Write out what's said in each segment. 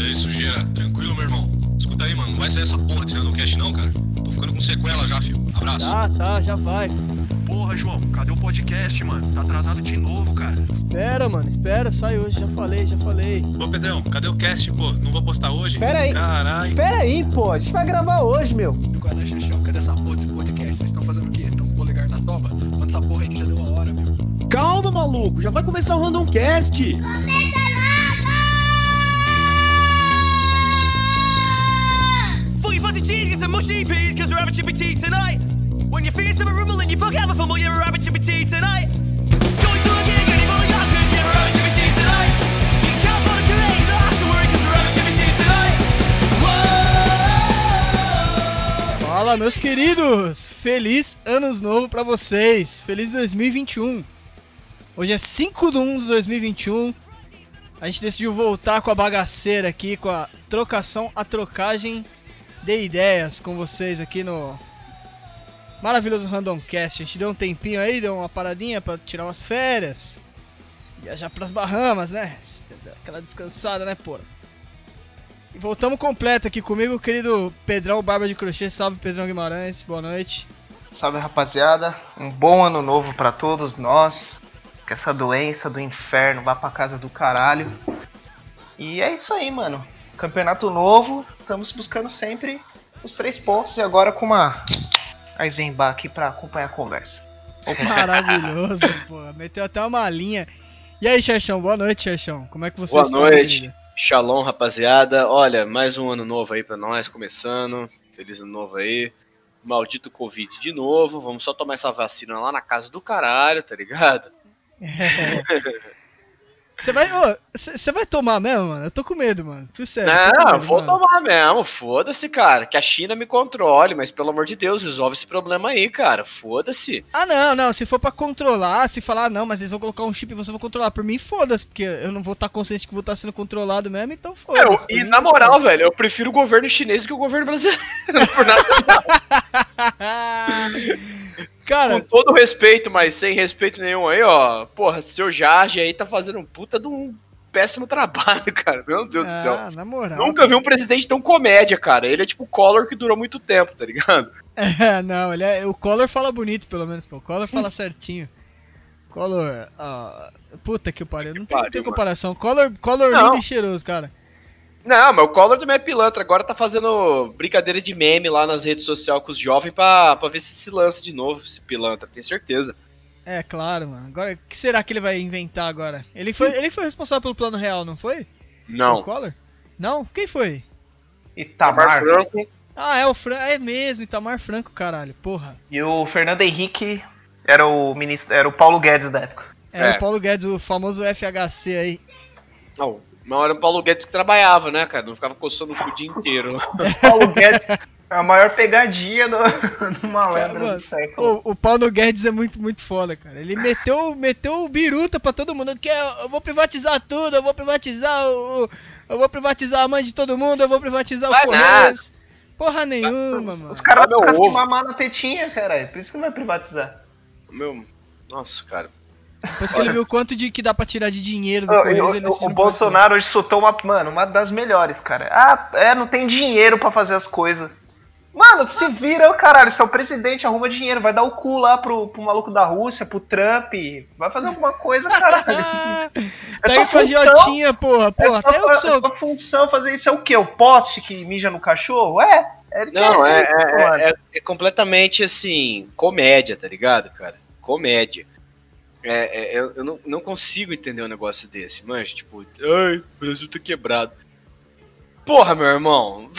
E aí, sujeira, tranquilo, meu irmão? Escuta aí, mano, não vai sair essa porra desse Random não, cara? Tô ficando com sequela já, filho. Abraço. Tá, tá, já vai. Porra, João, cadê o podcast, mano? Tá atrasado de novo, cara. Espera, mano, espera, sai hoje, já falei, já falei. Ô, Pedrão, cadê o cast, pô? Não vou postar hoje? Pera aí. Caralho. Pera aí, pô, a gente vai gravar hoje, meu. Cadê, Xexão? Cadê essa porra desse podcast? Vocês estão fazendo o quê? Estão com o polegar na toba? Manda essa porra aí que já deu a hora, meu. Calma, maluco, já vai começar o Random Cast. Some cause we're having chippy tea tonight. When have a fumble, you're having chippy tea tonight. Going to a gig, you're having chippy tea tonight. You can't afford a you don't have to worry, cause we're having chippy tea tonight. Whoa! Fala, meus queridos! Feliz Anos Novo pra vocês! Feliz 2021! Hoje é 5 de 1 de 2021. A gente decidiu voltar com a bagaceira aqui, com a trocação, a trocagem de ideias com vocês aqui no maravilhoso Randomcast. A gente deu um tempinho aí, deu uma paradinha pra tirar umas férias. Viajar pras Bahamas, né? Aquela descansada, né, pô? E voltamos completo aqui comigo, querido Pedrão Barba de Crochê. Salve, Pedrão Guimarães. Boa noite. Salve rapaziada, um bom ano novo pra todos nós. Que essa doença do inferno vá pra casa do caralho. E é isso aí, mano. Campeonato novo, estamos buscando sempre os três pontos e agora com uma Eisenbach aqui pra acompanhar a conversa. Maravilhoso, pô. Meteu até uma linha. E aí, Xerxão, boa noite, Xerxão. Como é que você Boa está? noite. querido? Shalom, rapaziada. Olha, mais um ano novo aí pra nós, começando. Feliz ano novo aí. Maldito Covid de novo. Vamos só tomar essa vacina lá na casa do caralho, tá ligado? Você vai, você vai tomar mesmo, mano? Eu tô com medo, mano. Fui sério. Não, medo, vou mano. tomar mesmo. Foda-se, cara. Que a China me controle, mas pelo amor de Deus, resolve esse problema aí, cara. Foda-se. Ah, não, não. Se for pra controlar, se falar, não, mas eles vão colocar um chip e você vai controlar. Por mim, foda-se, porque eu não vou estar consciente que vou estar sendo controlado mesmo, então foda-se. Por e na tá moral, velho, eu prefiro o governo chinês do que o governo brasileiro. Por nada, com Cara, todo respeito, mas sem respeito nenhum aí, ó. Porra, seu Jarge aí tá fazendo um puta de um péssimo trabalho, cara. Meu Deus do céu. ah, na moral. Nunca vi um presidente tão comédia, cara. Ele é tipo o Collor que durou muito tempo, tá ligado? É, não, ele é, o Collor fala bonito, pelo menos, pô. O Collor fala certinho. Collor, ah, puta que pariu, não tem, pariu, tem comparação. Collor, Collor Não. lindo e cheiroso, cara. Não, mas o Collor também é pilantra. Agora tá fazendo brincadeira de meme lá nas redes sociais com os jovens pra, pra ver se se lança de novo, esse pilantra, tenho certeza. É, claro, mano. Agora, o que será que ele vai inventar agora? Ele foi, ele foi responsável pelo plano real, não foi? O Não. Collor? Não? Quem foi? Itamar Franco. Ah, é o Fran... é mesmo, Itamar Franco, caralho. Porra. e o Fernando Henrique era o ministro, era o Paulo Guedes da época. É, É. o Paulo Guedes, o famoso FHC aí. Não, mas era o Paulo Guedes que trabalhava, né, cara? Não ficava coçando o cu o dia inteiro. Paulo Guedes é a maior pegadinha do, do malandro Cara, do século. O, o Paulo Guedes é muito, muito foda, cara. Ele meteu, meteu o biruta pra todo mundo. Que eu, eu vou privatizar tudo, eu vou privatizar o. Eu vou privatizar a mãe de todo mundo, eu vou privatizar Vai o Correios. Porra nenhuma, mano. Os caras vão ovo. mamar na tetinha, caralho. Por isso que não vai privatizar. Meu. Nossa, cara. Depois que ele viu o quanto de que dá pra tirar de dinheiro do Correios, o, ele o- não Bolsonaro hoje soltou uma, mano, uma das melhores, cara. Ah, é, não tem dinheiro pra fazer as coisas. Mano, se vira, caralho, é o presidente, arruma dinheiro, vai dar o cu lá pro, pro maluco da Rússia, pro Trump, vai fazer alguma coisa, caralho. Ah, É a função, Giotinha, porra. é Porra, até eu que sou. sua função fazer isso é o quê? O poste que mija no cachorro? É. é Não, é, isso, é, mano. é- é completamente assim, comédia, tá ligado, cara? Comédia. É, é, eu eu não, não consigo entender um negócio desse, manja. Tipo, ai, o Brasil tá quebrado. Porra, meu irmão.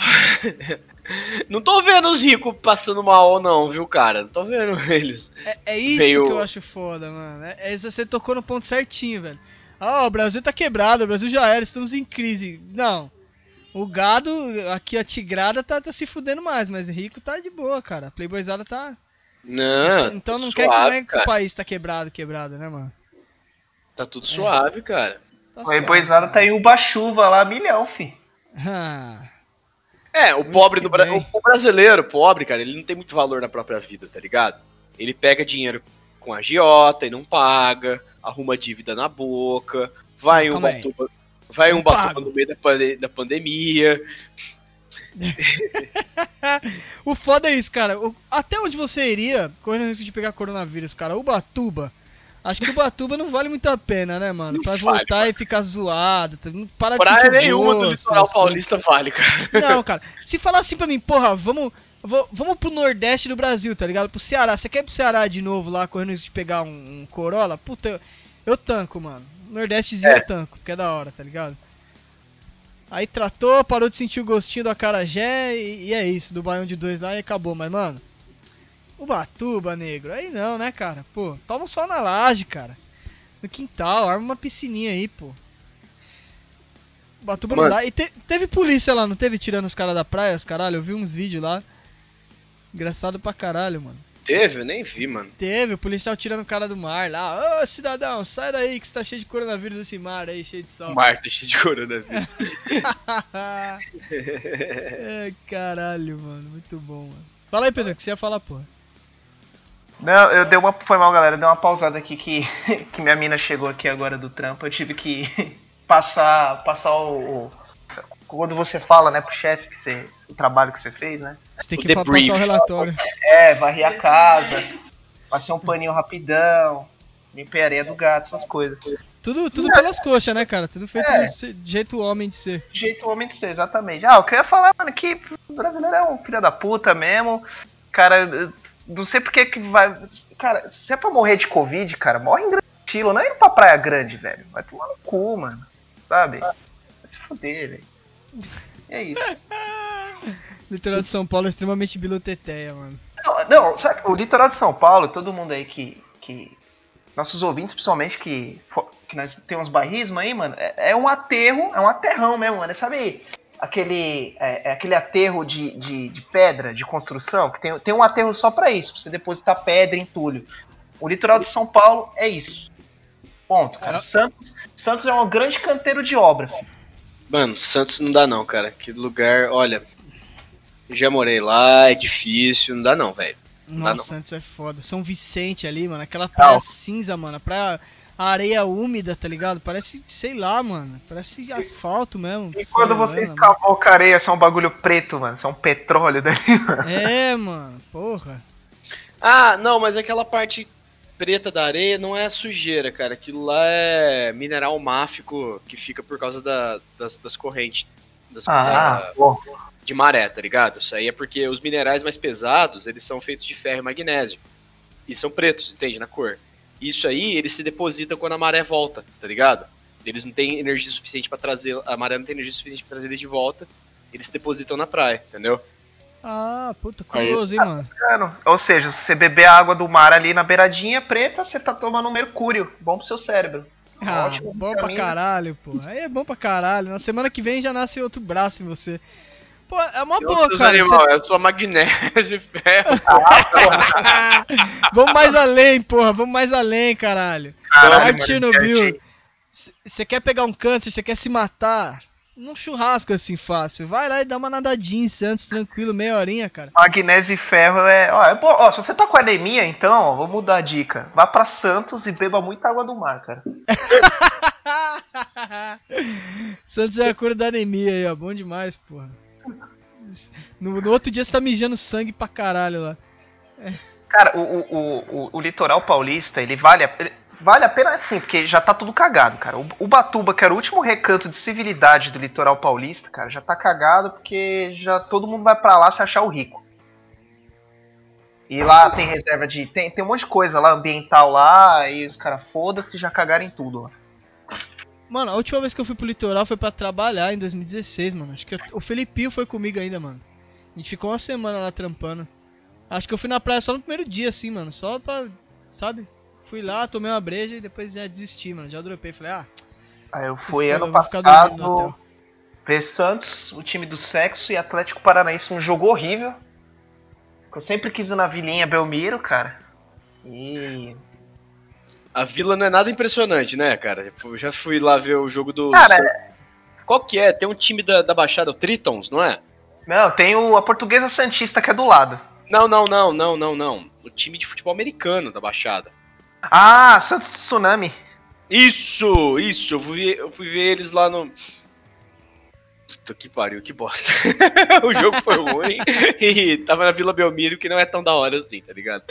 não tô vendo os ricos passando mal, não, viu, cara? Não tô vendo eles. É, é isso Veio- que eu acho foda, mano. É, é você tocou no ponto certinho, velho. Ah, o Brasil tá quebrado, o Brasil já era, estamos em crise. Não. O gado, aqui a tigrada tá, tá se fudendo mais, mas rico tá de boa, cara. A Playboyzada tá. Não, então tá não quer que, suave, não é que o país tá quebrado, quebrado, né, mano? Tá tudo suave, cara. Tá O suave. Reboizada tá em Uba-chuva lá, milhão, fi. Ah, É, o pobre que do Bra- bem. o, o brasileiro, pobre, cara, ele não tem muito valor na própria vida, tá ligado? Ele pega dinheiro com a agiota e não paga, arruma dívida na boca, vai em Calma aí. Ubatuba, Vai um Não Batuba no meio da, pande- da pandemia. O foda é isso, cara. O- até onde você iria correndo risco de pegar coronavírus, cara? Ubatuba. Acho que Ubatuba não vale muito a pena, né, mano? Pra Não vale, voltar e ficar zoado. tá- não Para de Praia nenhuma do litoral essas coisas. paulista vale, cara. Não, cara. Se falar assim pra mim, porra, vamos, vamos pro Nordeste do Brasil, tá ligado? Pro Ceará. Você quer ir pro Ceará de novo lá, correndo risco de pegar um, um Corolla? Puta, eu, eu tanco, mano. Nordestezinho É. eu tanco, porque é da hora, tá ligado? Aí tratou, parou de sentir o gostinho do acarajé e, e é isso, do baião de dois lá e acabou. Mas, mano, Ubatuba, negro, aí não, né, cara? Pô, toma um sol na laje, cara. No quintal, arma uma piscininha aí, pô. Ubatuba não Mano. dá. E te- teve polícia lá, não teve tirando os caras da praia, os caralho? Eu vi uns vídeos lá. Engraçado pra caralho, mano. Teve? Eu nem vi, mano. Teve o policial tirando o cara do mar lá. Ô, cidadão, sai daí que está cheio de coronavírus esse mar aí, cheio de sal. Marta cheio de coronavírus. é, caralho, mano. Muito bom, mano. Fala aí, Pedro, o que você ia falar, porra. Não, eu dei uma. Foi mal, galera. Deu uma pausada aqui que, que minha mina chegou aqui agora do trampo. Eu tive que passar, passar o. o- quando você fala, né, pro chefe que você, o trabalho que você fez, né? Você tem O que debrief. passar o relatório. É, varri a casa, passei um paninho rapidão, limpei a areia do gato, essas coisas. Tudo, tudo pelas coxas, né, cara? Tudo feito É. desse jeito homem de ser. jeito homem de ser, exatamente. Ah, o que eu ia falar, mano, que o brasileiro é um filho da puta mesmo. Cara, não sei porque que vai. Cara, se é pra morrer de Covid, cara, morre em grande estilo, não é indo pra praia grande, velho. Vai tomar no cu, mano. Sabe? Vai se fuder, velho. É isso. Litoral de São Paulo é extremamente biluteteia, mano. Não, não, sabe, o litoral de São Paulo, todo mundo aí que. que nossos ouvintes, principalmente, que, que nós temos bairrismo aí, mano, é, é um aterro, é um aterrão mesmo, mano. Sabe aquele, é, é aquele aterro de, de, de pedra, de construção, que tem, tem um aterro só pra isso, pra você depositar pedra, entulho. O litoral de São Paulo é isso. Ponto, cara. É. Santos, Santos é um grande canteiro de obra. Mano, Santos não dá não, cara. Que lugar, olha. Já morei lá, é difícil, não dá não, velho. Nossa, não. Santos é foda. São Vicente ali, mano. Aquela praia cinza, mano. A praia. Areia úmida, tá ligado? Parece, sei lá, mano. Parece asfalto mesmo. E quando você escavou a areia, isso é um bagulho preto, mano. Isso é um petróleo dali, mano. É, mano. Porra. Ah, não, mas aquela parte preta da areia não é sujeira, cara. Aquilo lá é mineral máfico que fica por causa da- das, das correntes das, da- bom. de maré, tá ligado? Isso aí é porque os minerais mais pesados, eles são feitos de ferro e magnésio. E são pretos, entende? Na cor. Isso aí, eles se depositam quando a maré volta, tá ligado? Eles não têm energia suficiente pra trazer, a maré não tem energia suficiente pra trazer eles de volta. Eles se depositam na praia, entendeu? Ah, puta, curioso, hein, mano. Ou seja, se você beber a água do mar ali na beiradinha preta, você tá tomando mercúrio. Bom pro seu cérebro. Ah, Ótimo bom pra caralho, pô. Aí é bom pra caralho. Na semana que vem já nasce outro braço em você. Pô, é uma Eu boa, sou cara. animal, eu sou magnésio e ferro. Você- vamos mais além, porra. Vamos mais além, caralho. Caralho, Chernobyl. Você quer pegar um câncer, você quer se matar? Num churrasco assim fácil. Vai lá e dá uma nadadinha em Santos, tranquilo, meia horinha, cara. Magnésio e ferro é. Ó, é bom, ó, se você tá com anemia, então, ó, vou mudar a dica. Vá pra Santos e beba muita água do mar, cara. Santos é a cor da anemia aí, ó. Bom demais, porra. No, no outro dia você tá mijando sangue pra caralho lá. Cara, o, o, o, o, o litoral paulista, ele vale a, ele vale a pena sim, porque já tá tudo cagado, cara. O, Batuba, que era o último recanto de civilidade do litoral paulista, cara, já tá cagado porque já todo mundo vai pra lá se achar o rico. E lá tem reserva de. Tem, tem um monte de coisa lá, ambiental lá, e os caras foda-se já cagaram em tudo lá. Mano, a última vez que eu fui pro litoral foi pra trabalhar em 2016, mano. Acho que eu- o Felipinho foi comigo ainda, mano. A gente ficou uma semana lá trampando. Acho que eu fui na praia só no primeiro dia, assim, mano. Só pra. Sabe? Fui lá, tomei uma breja e depois já desisti, mano. Já dropei. Falei, ah, Aí eu fui ano eu passado ver Santos, o time do sexo, e Atlético Paranaense, um jogo horrível. Eu sempre quis ir na Vilinha Belmiro, cara. E. A vila não é nada impressionante, né, cara? Eu já fui lá ver o jogo do. Cara, Qual que é? Tem um time da, da Baixada, o Tritons, não é? Não, tem o, a Portuguesa Santista que é do lado. Não, não, não, não, não, não. O time de futebol americano da Baixada. Ah, Santos Tsunami. Isso, isso. Eu fui, ver- eu fui ver eles lá no. Puta que pariu, que bosta. o jogo foi ruim e tava na Vila Belmiro, que não é tão da hora assim, tá ligado?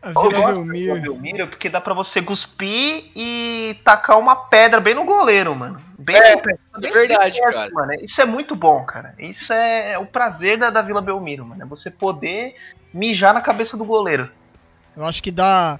A Eu Vila gosto da Belmiro. Belmiro porque dá pra você cuspir e tacar uma pedra bem no goleiro, mano. Bem É, bem isso é verdade, perto, cara. Mano. Isso é muito bom, cara. Isso é, é o prazer da, da Vila Belmiro, mano. É você poder mijar na cabeça do goleiro. Eu acho que dá.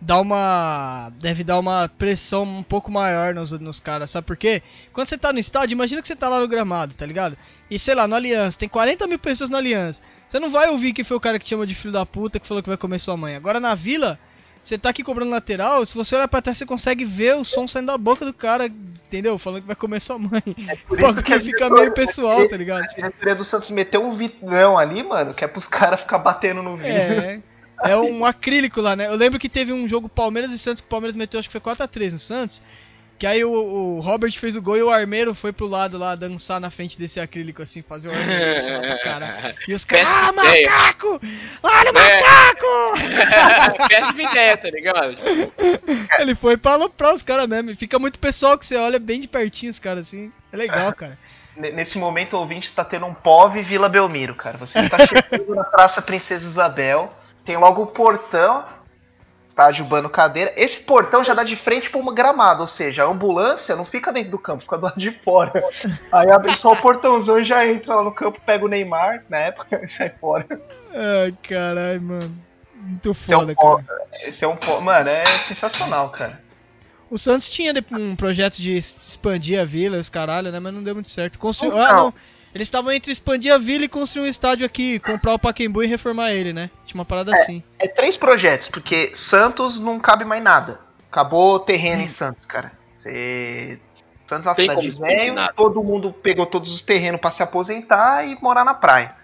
Dá uma. Deve dar uma pressão um pouco maior nos, nos caras, sabe por quê? Quando você tá no estádio, imagina que você tá lá no gramado, tá ligado? E sei lá, no Aliança, tem 40 mil pessoas no Aliança. Você não vai ouvir que foi o cara que te chama de filho da puta que falou que vai comer sua mãe. Agora na vila, você tá aqui cobrando lateral, se você olhar pra trás, você consegue ver o som saindo da boca do cara, entendeu? Falando que vai comer sua mãe. Por O bagulho fica meio pessoal, tá ligado? A diretoria do Santos meteu um vitrão ali, mano, que é pros caras ficar batendo no vidro. É. É um acrílico lá, né? Eu lembro que teve um jogo Palmeiras e Santos que o Palmeiras meteu, acho que foi 4x3 no Santos. Que aí o, o Robert fez o gol e o Armeiro foi pro lado lá dançar na frente desse acrílico, assim, fazer o Armeiro lá pra cara. E os caras, ah, ideia. macaco! Olha o É. macaco! Péssima ideia, tá ligado? Ele foi pra aloprar os caras mesmo. E Fica muito pessoal que você olha bem de pertinho os caras, assim. É legal, cara. Nesse momento, o ouvinte está tendo um POV Vila Belmiro, cara. Você está chegando na Praça Princesa Isabel, tem logo o portão, estádio Bano Cadeira. Esse portão já dá de frente para uma gramado, ou seja, a ambulância não fica dentro do campo, fica do lado de fora. Aí abre só o portãozão e já entra lá no campo, pega o Neymar, na época, e sai fora. Ai, caralho, mano. Muito Esse é um foda, cara. Esse é um Mano, é sensacional, cara. O Santos tinha um projeto de expandir a vila, os caralho, né? Mas não deu muito certo. Construiu... Então. Ah, não. Eles estavam entre expandir a vila e construir um estádio aqui, comprar o Pacaembu e reformar ele, né? Tinha uma parada assim. É três projetos, porque Santos não cabe mais nada. Acabou o terreno em Santos, cara. Você. Santos é uma cidade nada. todo mundo pegou todos os terrenos pra se aposentar e morar na praia.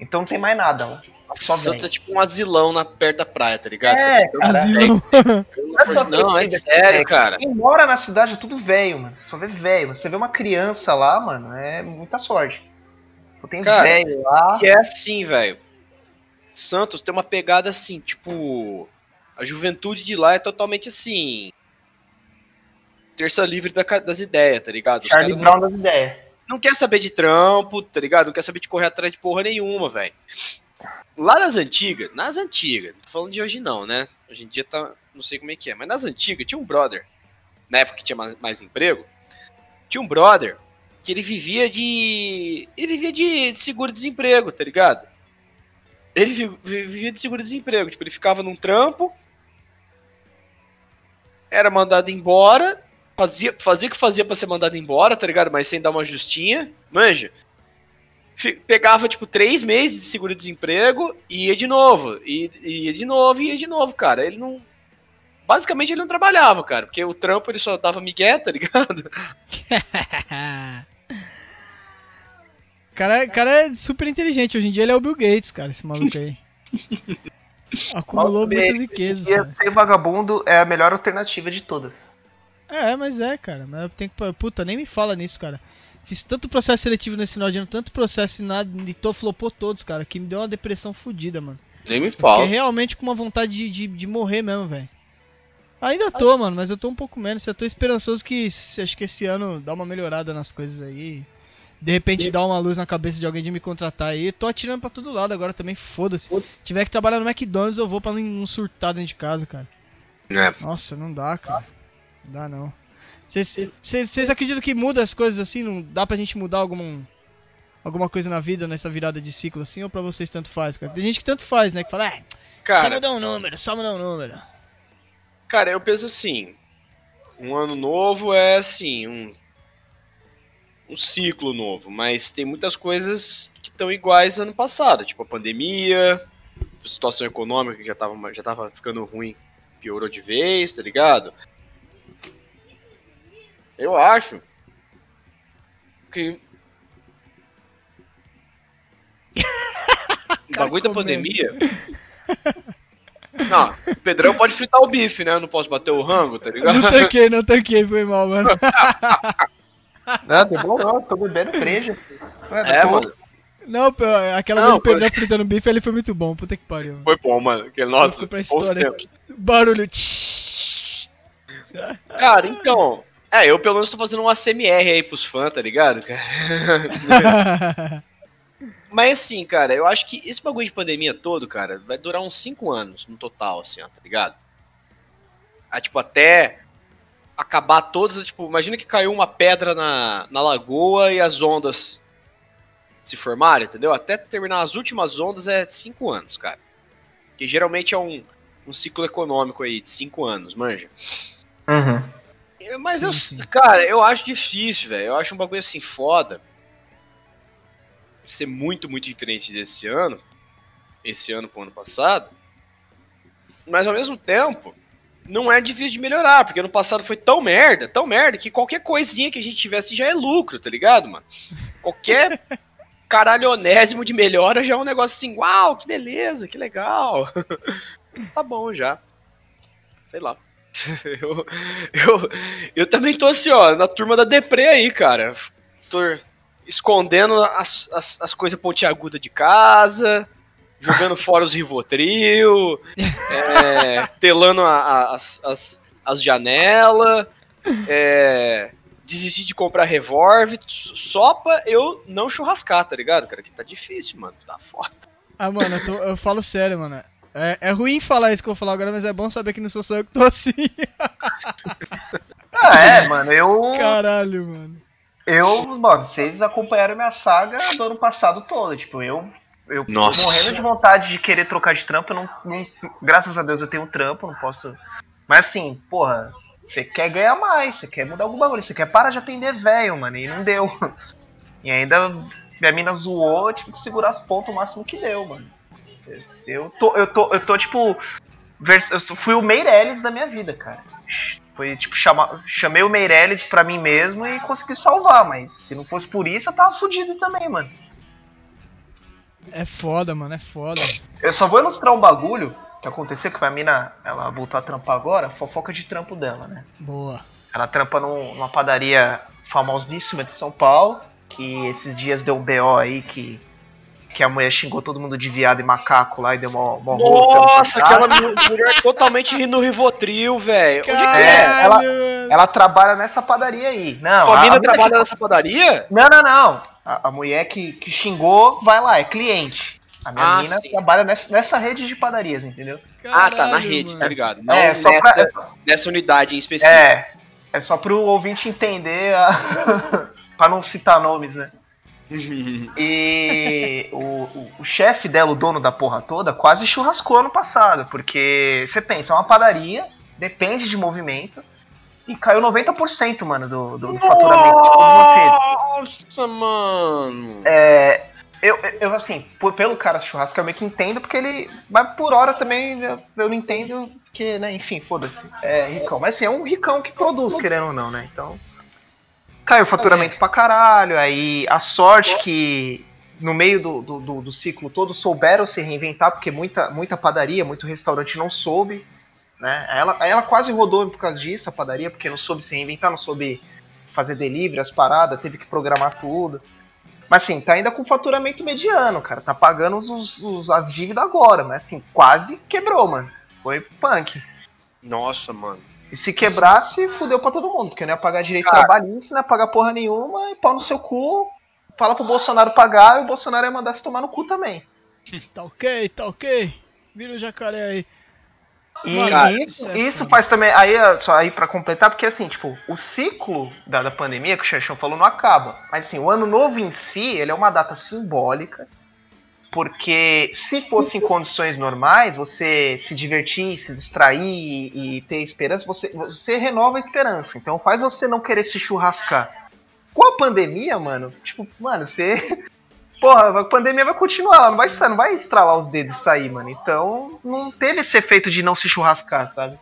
Então não tem mais nada lá. Só Santos vem. é tipo um asilão na perto da praia, tá ligado? É, cara. Asilão. de- Não, é sério, cara. Quem mora na cidade é tudo velho, mano. Só vê velho. Você vê uma criança lá, mano, é muita sorte. Só tem velho lá. Que é assim, velho. Santos tem uma pegada assim, tipo. A juventude de lá é totalmente assim. Terça livre da das ideias, tá ligado? Os Charlie caras não, Brown das ideias. não quer saber de trampo, tá ligado? Não quer saber de correr atrás de porra nenhuma, velho. Lá nas antigas, nas antigas, não tô falando de hoje não, né? Hoje em dia tá. Não sei como é que é, mas nas antigas tinha um brother, na época que tinha mais, mais emprego, tinha um brother que ele vivia de. Ele vivia de seguro-desemprego, tá ligado? Ele vi- vi- vivia de seguro-desemprego. Tipo, ele ficava num trampo, era mandado embora, fazia, fazia o que fazia pra ser mandado embora, tá ligado? Mas sem dar uma justinha, manja. Pegava, tipo, três meses de seguro-desemprego e ia de novo. E ia de novo, e ia de novo, cara. Ele não. Basicamente ele não trabalhava, cara, porque o trampo ele só dava migué, tá ligado? cara, cara é super inteligente. Hoje em dia ele é o Bill Gates, cara, esse maluco aí. Acumulou muitas riquezas, E cara. ser vagabundo é a melhor alternativa de todas. É, mas é, cara. Mas eu tenho que. Puta, nem me fala nisso, cara. Fiz tanto processo seletivo nesse final de ano, tanto processo e nada, e tô flopou todos, cara, que me deu uma depressão fodida, mano. Nem me Eu fiquei fala. realmente com uma vontade de, de, de morrer mesmo, velho. Ainda tô, mano, mas eu tô um pouco menos. Eu tô esperançoso que se- acho que esse ano dá uma melhorada nas coisas aí. De repente dá uma luz na cabeça de alguém de me contratar aí. Tô atirando pra todo lado agora também, foda-se. Tiver que trabalhar no McDonald's, eu vou pra não, não surtar dentro de casa, cara. É. Nossa, não dá, cara. Não dá não. Vocês acreditam que muda as coisas assim? Não dá pra gente mudar algum, alguma coisa na vida nessa virada de ciclo assim? Ou pra vocês tanto faz, cara? Tem gente que tanto faz, né? Que fala, é, só Cara, mudar um número, só mudar um número. Cara, eu penso assim. Um ano novo é assim, um, um ciclo novo, mas tem muitas coisas que estão iguais ano passado, tipo a pandemia, a situação econômica que já tava, já tava ficando ruim, piorou de vez, tá ligado? Eu acho que o bagulho da pandemia. Não, o Pedrão pode fritar o bife, né? Eu não posso bater o rango, tá ligado? Não tanquei, não tanquei, foi mal, mano. Não, demorou, tô bebendo breja. É, tô- mano. Não, aquela Não, vez do Pedro foi- fritando bife, ele foi muito bom, puta que pariu. Foi bom, mano. Que, nossa, pra história. Barulho. Cara, então. É, eu pelo menos tô fazendo um ACMR aí pros fãs, tá ligado, cara? Mas assim, cara, eu acho que esse bagulho de pandemia todo, cara, vai durar uns 5 anos no total, assim, ó, tá ligado? Ah, tipo, até acabar todas, tipo, imagina que caiu uma pedra na, na lagoa e as ondas se formarem, entendeu? Até terminar as últimas ondas é 5 anos, cara. Que geralmente é um, um ciclo econômico aí de 5 anos, manja. Uhum. Mas Sim, eu, sim. cara, eu acho difícil, velho. Eu acho um bagulho assim foda. Ser muito, muito diferente desse ano. Esse ano pro ano passado. Mas ao mesmo tempo, não é difícil de melhorar, porque ano passado foi tão merda, tão merda, que qualquer coisinha que a gente tivesse já é lucro, tá ligado, mano? Qualquer caralhonésimo de melhora já é um negócio assim, uau, que beleza, que legal. tá bom já. Sei lá. eu, eu, eu também tô assim, ó, na turma da Deprê aí, cara. Tô escondendo as, as, as coisas pontiagudas de casa, jogando fora os Rivotril, é, telando a- a- as, as, as janelas, é, desistir de comprar revólver, só pra eu não churrascar, tá ligado, cara? Que tá difícil, mano, tá foda. ah, mano, eu, tô- eu falo sério, mano. É, é ruim falar isso que eu vou falar agora, mas é bom saber que não sou só eu que tô assim. Ah, é, mano, eu. Caralho, mano. Eu, mano, vocês acompanharam minha saga do ano passado todo. Tipo, eu. Eu Nossa. morrendo de vontade de querer trocar de trampo, eu não, não- Graças a Deus eu tenho um trampo, não posso. Mas assim, porra, você quer ganhar mais, você quer mudar algum bagulho, você quer parar de atender velho, mano, e não deu. E ainda minha mina zoou, eu tive que segurar as pontas o máximo que deu, mano. Eu tô, eu tô, eu tô tipo. Eu fui o Meirelles da minha vida, cara. Foi tipo, chama, chamei o Meirelles pra mim mesmo e consegui salvar, mas se não fosse por isso eu tava fudido também, mano. É foda, mano, é foda. Eu só vou ilustrar um bagulho que aconteceu, que a mina, ela voltou a trampar agora, fofoca de trampo dela, né? Boa. Ela trampa num- numa padaria famosíssima de São Paulo, que esses dias deu um BO aí que, que a mulher xingou todo mundo de viado e macaco lá e deu uma, uma Nossa, sendo aquela mulher totalmente no Rivotril, velho. Onde que é? É, ela-. Ela trabalha nessa padaria aí. Não, A mina que- trabalha nessa padaria? Não, não, não. A, a mulher que, que xingou, vai lá, é cliente. A minha Ah, mina sim. trabalha nessa, nessa rede de padarias, entendeu? ah, tá, na Caralho, rede, mano. tá ligado? Não é, só nessa, pra, nessa unidade em específico. é, é só pro ouvinte entender, a... pra não citar nomes, né? E o, o, o chefe dela, o dono da porra toda, quase churrascou ano passado, porque você pensa, é uma padaria, depende de movimento, e caiu 90%, mano, do, do, do faturamento. Tipo. Nossa, mano. É, eu, eu, assim, por- pelo cara churrasco eu meio que entendo, porque ele. Mas por hora também eu, eu não entendo, porque, né, enfim, foda-se. É ricão. Mas assim, é um ricão que produz, querendo ou não, né? Então. Caiu o faturamento pra caralho. Aí a sorte que no meio do, do, do- do ciclo todo souberam se reinventar, porque muita, muita padaria, muito restaurante não soube. Né? Aí Ela, ela quase rodou por causa disso, a padaria, porque não soube se reinventar, não soube fazer delivery, as paradas, teve que programar tudo. Mas assim, tá ainda com faturamento mediano, cara. Tá pagando os, os- os- as dívidas agora, mas assim, quase quebrou, mano. Foi punk. Nossa, mano. E se quebrasse, fudeu pra todo mundo, porque não ia pagar direito Cara. trabalhista, não ia pagar porra nenhuma, e pau no seu cu, fala pro Bolsonaro pagar, e o Bolsonaro ia mandar se tomar no cu também. Tá ok, tá ok. Vira o jacaré aí. E Mano, Cara, isso, isso é isso faz também. Aí, só aí pra completar, porque assim, tipo, o ciclo da, da pandemia, que o Xerxão falou, não acaba. Mas assim, o ano novo em si, ele é uma data simbólica. Porque se fosse em condições normais, você se divertir, se distrair e, ter esperança, você, você renova a esperança. Então faz você não querer se churrascar. Com a pandemia, mano, tipo, mano, você. Porra, a pandemia vai continuar, ela não vai, não vai estralar os dedos e sair, mano. Então, não teve esse efeito de não se churrascar, sabe?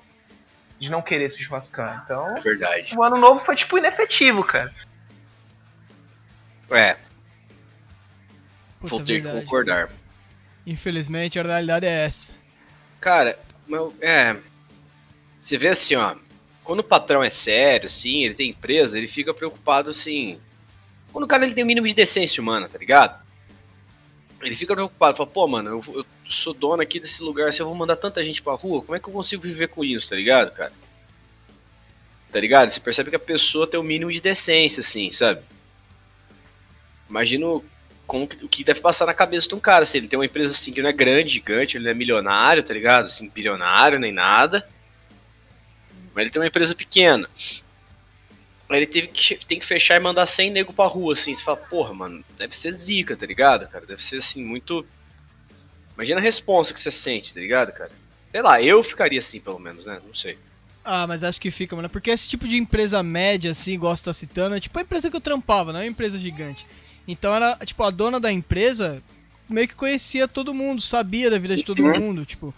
De não querer se churrascar. Então, É verdade. o ano novo foi, tipo, inefetivo, cara. É, Puta, vou ter que verdade. concordar. Infelizmente, a realidade é essa. Cara, meu, é. Você vê assim, ó. Quando o patrão é sério, assim, ele tem empresa, ele fica preocupado, assim. Quando o cara ele tem o mínimo de decência humana, tá ligado? Ele fica preocupado, fala, pô, mano, eu, eu sou dono aqui desse lugar, se eu vou mandar tanta gente pra rua, como é que eu consigo viver com isso, tá ligado, cara? Tá ligado? Você percebe que a pessoa tem o mínimo de decência, assim, sabe? Imagino como o que deve passar na cabeça de um cara, se ele tem uma empresa assim que não é grande, gigante, ele não é milionário, tá ligado? Assim, bilionário nem nada. Mas ele tem uma empresa pequena. Aí ele teve que, tem que fechar e mandar 100 nego pra rua, assim. Você fala, porra, mano, deve ser zica, tá ligado, cara? Deve ser, assim, muito... Imagina a responsa que você sente, tá ligado, cara? Sei lá, eu ficaria assim, pelo menos, né? Não sei. Ah, mas acho que fica, mano. Porque esse tipo de empresa média, assim, igual você tá citando, é tipo a empresa que eu trampava, não é uma empresa gigante. Então era, tipo, a dona da empresa meio que conhecia todo mundo, sabia da vida de todo mundo, tipo.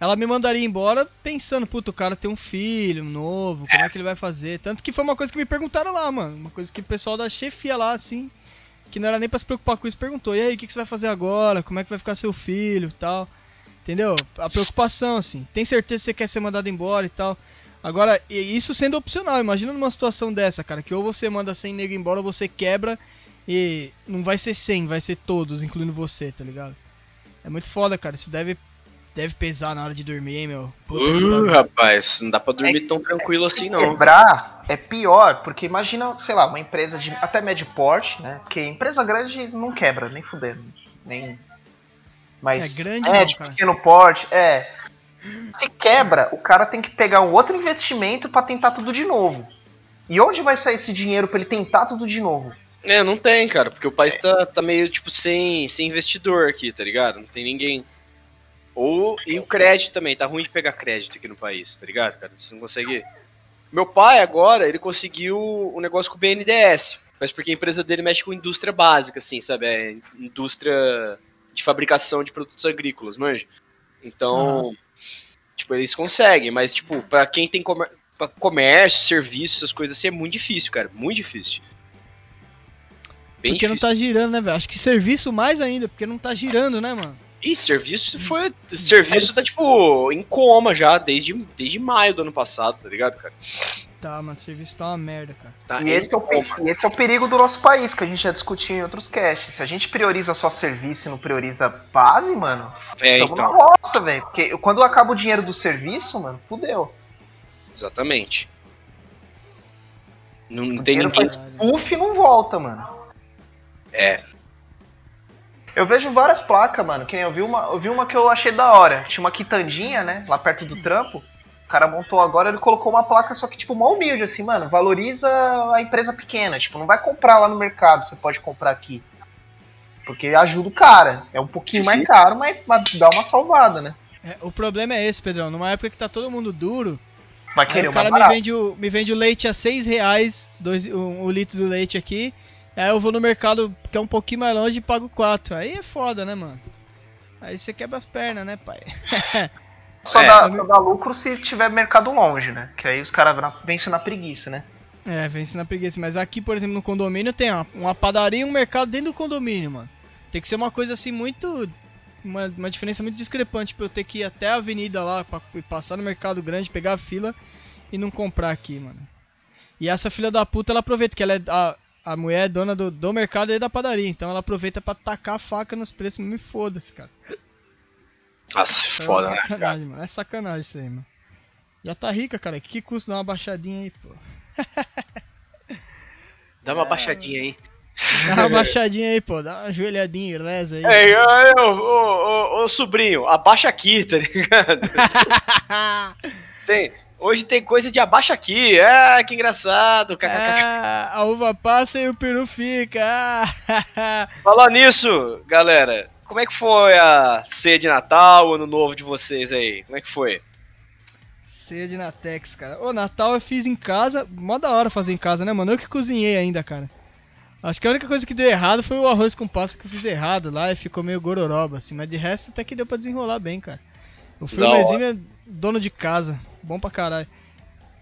Ela me mandaria embora pensando, puta, o cara tem um filho novo, como é que ele vai fazer? Tanto que foi uma coisa que me perguntaram lá, mano. Uma coisa que o pessoal da chefia lá, assim, que não era nem pra se preocupar com isso, perguntou: e aí, o que, que você vai fazer agora? Como é que vai ficar seu filho e tal? Entendeu? A preocupação, assim. Tem certeza que você quer ser mandado embora e tal. Agora, isso sendo opcional, imagina numa situação dessa, cara, que ou você manda 100 nego embora ou você quebra e não vai ser 100, vai ser todos, incluindo você, tá ligado? É muito foda, cara, isso deve, deve pesar na hora de dormir, hein, meu? Puta Uh, rapaz, não dá pra dormir tão tranquilo assim, não. Quebrar é pior, porque imagina, sei lá, uma empresa de até médio porte, né? Porque empresa grande não quebra, nem fudendo. Nem. Mas É, grande é, não, de cara. pequeno porte, é. Se quebra, o cara tem que pegar um outro investimento pra tentar tudo de novo. E onde vai sair esse dinheiro pra ele tentar tudo de novo? É, não tem, cara, porque o país tá, tá meio, tipo, sem, sem investidor aqui, tá ligado? Não tem ninguém. Ou, e o crédito também, tá ruim de pegar crédito aqui no país, tá ligado, cara? Você não consegue. Meu pai agora, ele conseguiu um negócio com o BNDES, mas porque a empresa dele mexe com indústria básica, assim, sabe? É indústria de fabricação de produtos agrícolas, manja? Então, tipo, eles conseguem, mas, tipo, pra quem tem comer... pra comércio, serviço, essas coisas assim, é muito difícil, cara, muito difícil. Bem Porque difícil. não tá girando, né, velho? Acho que serviço mais ainda, porque não tá girando, né, mano? Ih, serviço foi. Serviço tá, tipo, em coma já, desde, desde maio do ano passado, tá ligado, cara? Tá, mano, serviço tá uma merda, cara. Tá E esse, é o, e esse é o perigo do nosso país, que a gente já discutiu em outros casts. Se a gente prioriza só serviço e não prioriza base, mano, É, então. roça, velho. Porque quando acaba o dinheiro do serviço, mano, fudeu. Exatamente. Não, não O tem ninguém. puff e não volta, mano. É. Eu vejo várias placas, mano. Que nem eu vi uma, eu vi uma que eu achei da hora. Tinha uma quitandinha, né? Lá perto do trampo. O cara montou agora, ele colocou uma placa, só que, tipo, mó humilde, assim, mano. Valoriza a empresa pequena. Tipo, não vai comprar lá no mercado, você pode comprar aqui. Porque ajuda o cara. É um pouquinho mais caro, mas, mas dá uma salvada, né? É, o problema é esse, Pedrão. Numa época que tá todo mundo duro, Vai Aí o cara me vende, o, me vende o leite a 6 reais, dois, um, o litro do leite aqui. Aí eu vou no mercado que é um pouquinho mais longe e pago 4. Aí é foda, né, mano? Aí você quebra as pernas, né, pai? Só, É. dá, só dá lucro se tiver mercado longe, né? Que aí os caras vencem na preguiça, né? É, vence na preguiça. Mas aqui, por exemplo, no condomínio tem ó, uma padaria e um mercado dentro do condomínio, mano. Tem que ser uma coisa assim muito. Uma, uma diferença muito discrepante pra eu ter que ir até a avenida lá, pra passar no mercado grande, pegar a fila e não comprar aqui, mano. E essa filha da puta, ela aproveita, que ela é. A, a mulher é dona do, do mercado e da padaria, então ela aproveita pra tacar a faca nos preços, me foda-se, cara. Nossa, Então foda, é né? cara? sacanagem, mano. É sacanagem isso aí, mano. Já tá rica, cara. Que, que custa dar uma baixadinha aí, pô? Dá uma baixadinha aí. Dá uma baixadinha aí, pô. Dá uma joelhadinha, lesa aí. Ei, ô, ô, ô, ô, ô, sobrinho, abaixa aqui, tá ligado? Tem, hoje tem coisa de abaixa aqui. Ah, que engraçado. Ah, a uva passa e o peru fica. Ah, Falar nisso, galera, como é que foi a ceia de Natal, ano novo de vocês aí? Como é que foi? Ceia de Natex, cara. Ô, Natal eu fiz em casa. Mó da hora fazer em casa, né, mano? Eu que cozinhei ainda, cara. Acho que a única coisa que deu errado foi o arroz com passa que eu fiz errado lá e ficou meio gororoba, assim. Mas de resto até que deu pra desenrolar bem, cara. O Da Firmezinho é dono de casa. Bom pra caralho.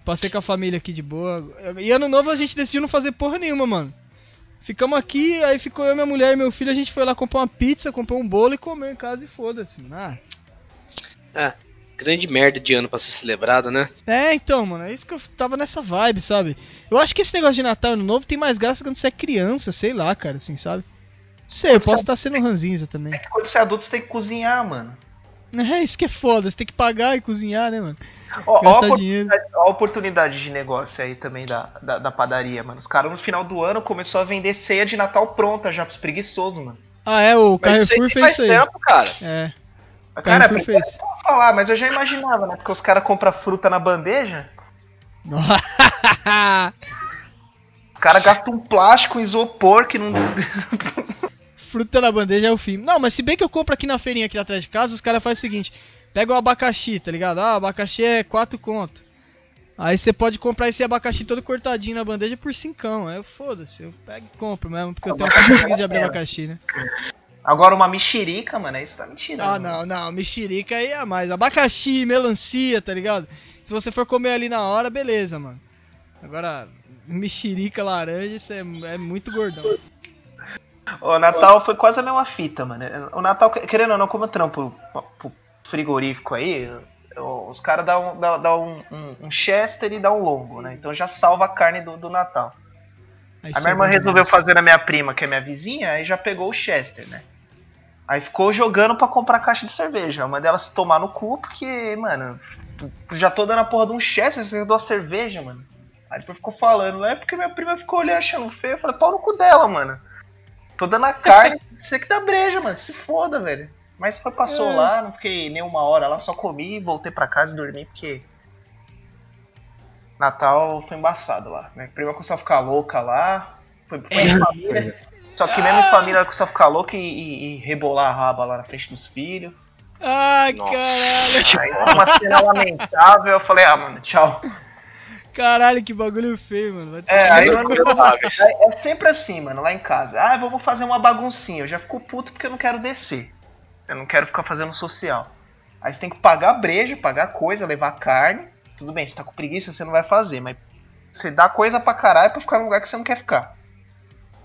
Passei com a família aqui de boa. E ano novo a gente decidiu não fazer porra nenhuma, mano. Ficamos aqui, aí ficou eu, minha mulher e meu filho. A gente foi lá comprar uma pizza, comprou um bolo e comeu em casa e foda-se, mano. Ah, Grande merda de ano pra ser celebrado, né? É, então, mano, é isso que eu tava nessa vibe, sabe? Eu acho que esse negócio de Natal e Ano Novo tem mais graça quando você é criança, sei lá, cara, assim, sabe? Não sei, eu posso estar sendo ranzinza também. É que quando você é adulto, você tem que cozinhar, mano. É, isso que é foda, você tem que pagar e cozinhar, né, mano? Ó, ó, Gastar dinheiro. ó a oportunidade de negócio aí também da, da, da padaria, mano. Os caras no final do ano começou a vender ceia de Natal pronta já pros preguiçosos, mano. Ah, é, o Carrefour fez faz isso aí. tempo, cara. É, o Cara, Carrefour fez. eu vou falar, mas eu já imaginava, né? Porque os caras compram fruta na bandeja, Nossa. os caras gastam um plástico, um isopor que não. Fruta na bandeja é o fim. Não, mas se bem que eu compro aqui na feirinha aqui atrás de casa, os caras fazem o seguinte: pega o abacaxi, tá ligado? Ah, abacaxi é 4 conto. Aí você pode comprar esse abacaxi todo cortadinho na bandeja por 5. Aí foda-se, eu pego e compro mesmo, porque eu tenho uma preguiça de abrir abacaxi, né? Agora uma mexerica, mano, aí você tá mentindo. Ah, não, não, mexerica aí é mais. Abacaxi, melancia, tá ligado? Se você for comer ali na hora, beleza, mano. Agora, mexerica, laranja, isso é, é muito gordão. O Natal foi quase a mesma fita, mano. O Natal, querendo ou não, como eu trampo pro frigorífico aí, os caras dão, dão um, um- um Chester e dão um longo, né? Então já salva a carne do, do Natal. Aí A minha irmã resolveu fazer na minha prima, que é minha vizinha, aí já pegou o Chester, né? Aí ficou jogando pra comprar caixa de cerveja. Eu mandei ela se tomar no cu, porque, mano, já tô dando a porra de um Chester, você deu a cerveja, mano. Aí depois ficou falando, é porque minha prima ficou olhando achando feio. Eu falei, pau no cu dela, mano. Tô dando a carne, você que dá breja, mano. Se foda, velho. Mas foi, passou É. lá, não fiquei nem uma hora lá, só comi, voltei pra casa e dormi, porque. Natal foi embaçado lá. Minha prima começou a ficar louca lá. Foi, foi em família. Só que mesmo em família ela começou a ficar louca e, e- e rebolar a raba lá na frente dos filhos. Ai, Nossa. Aí foi uma cena lamentável, eu falei, ah, mano, tchau. Caralho, que bagulho feio, mano. Vai É, aí no eu- cu. É, é sempre assim, mano, lá em casa. Ah, vamos fazer uma baguncinha. Eu já fico puto porque eu não quero descer. Eu não quero ficar fazendo social. Aí você tem que pagar breja, pagar coisa, levar carne. Tudo bem, você tá com preguiça, você não vai fazer, mas você dá coisa pra caralho pra ficar num lugar que você não quer ficar.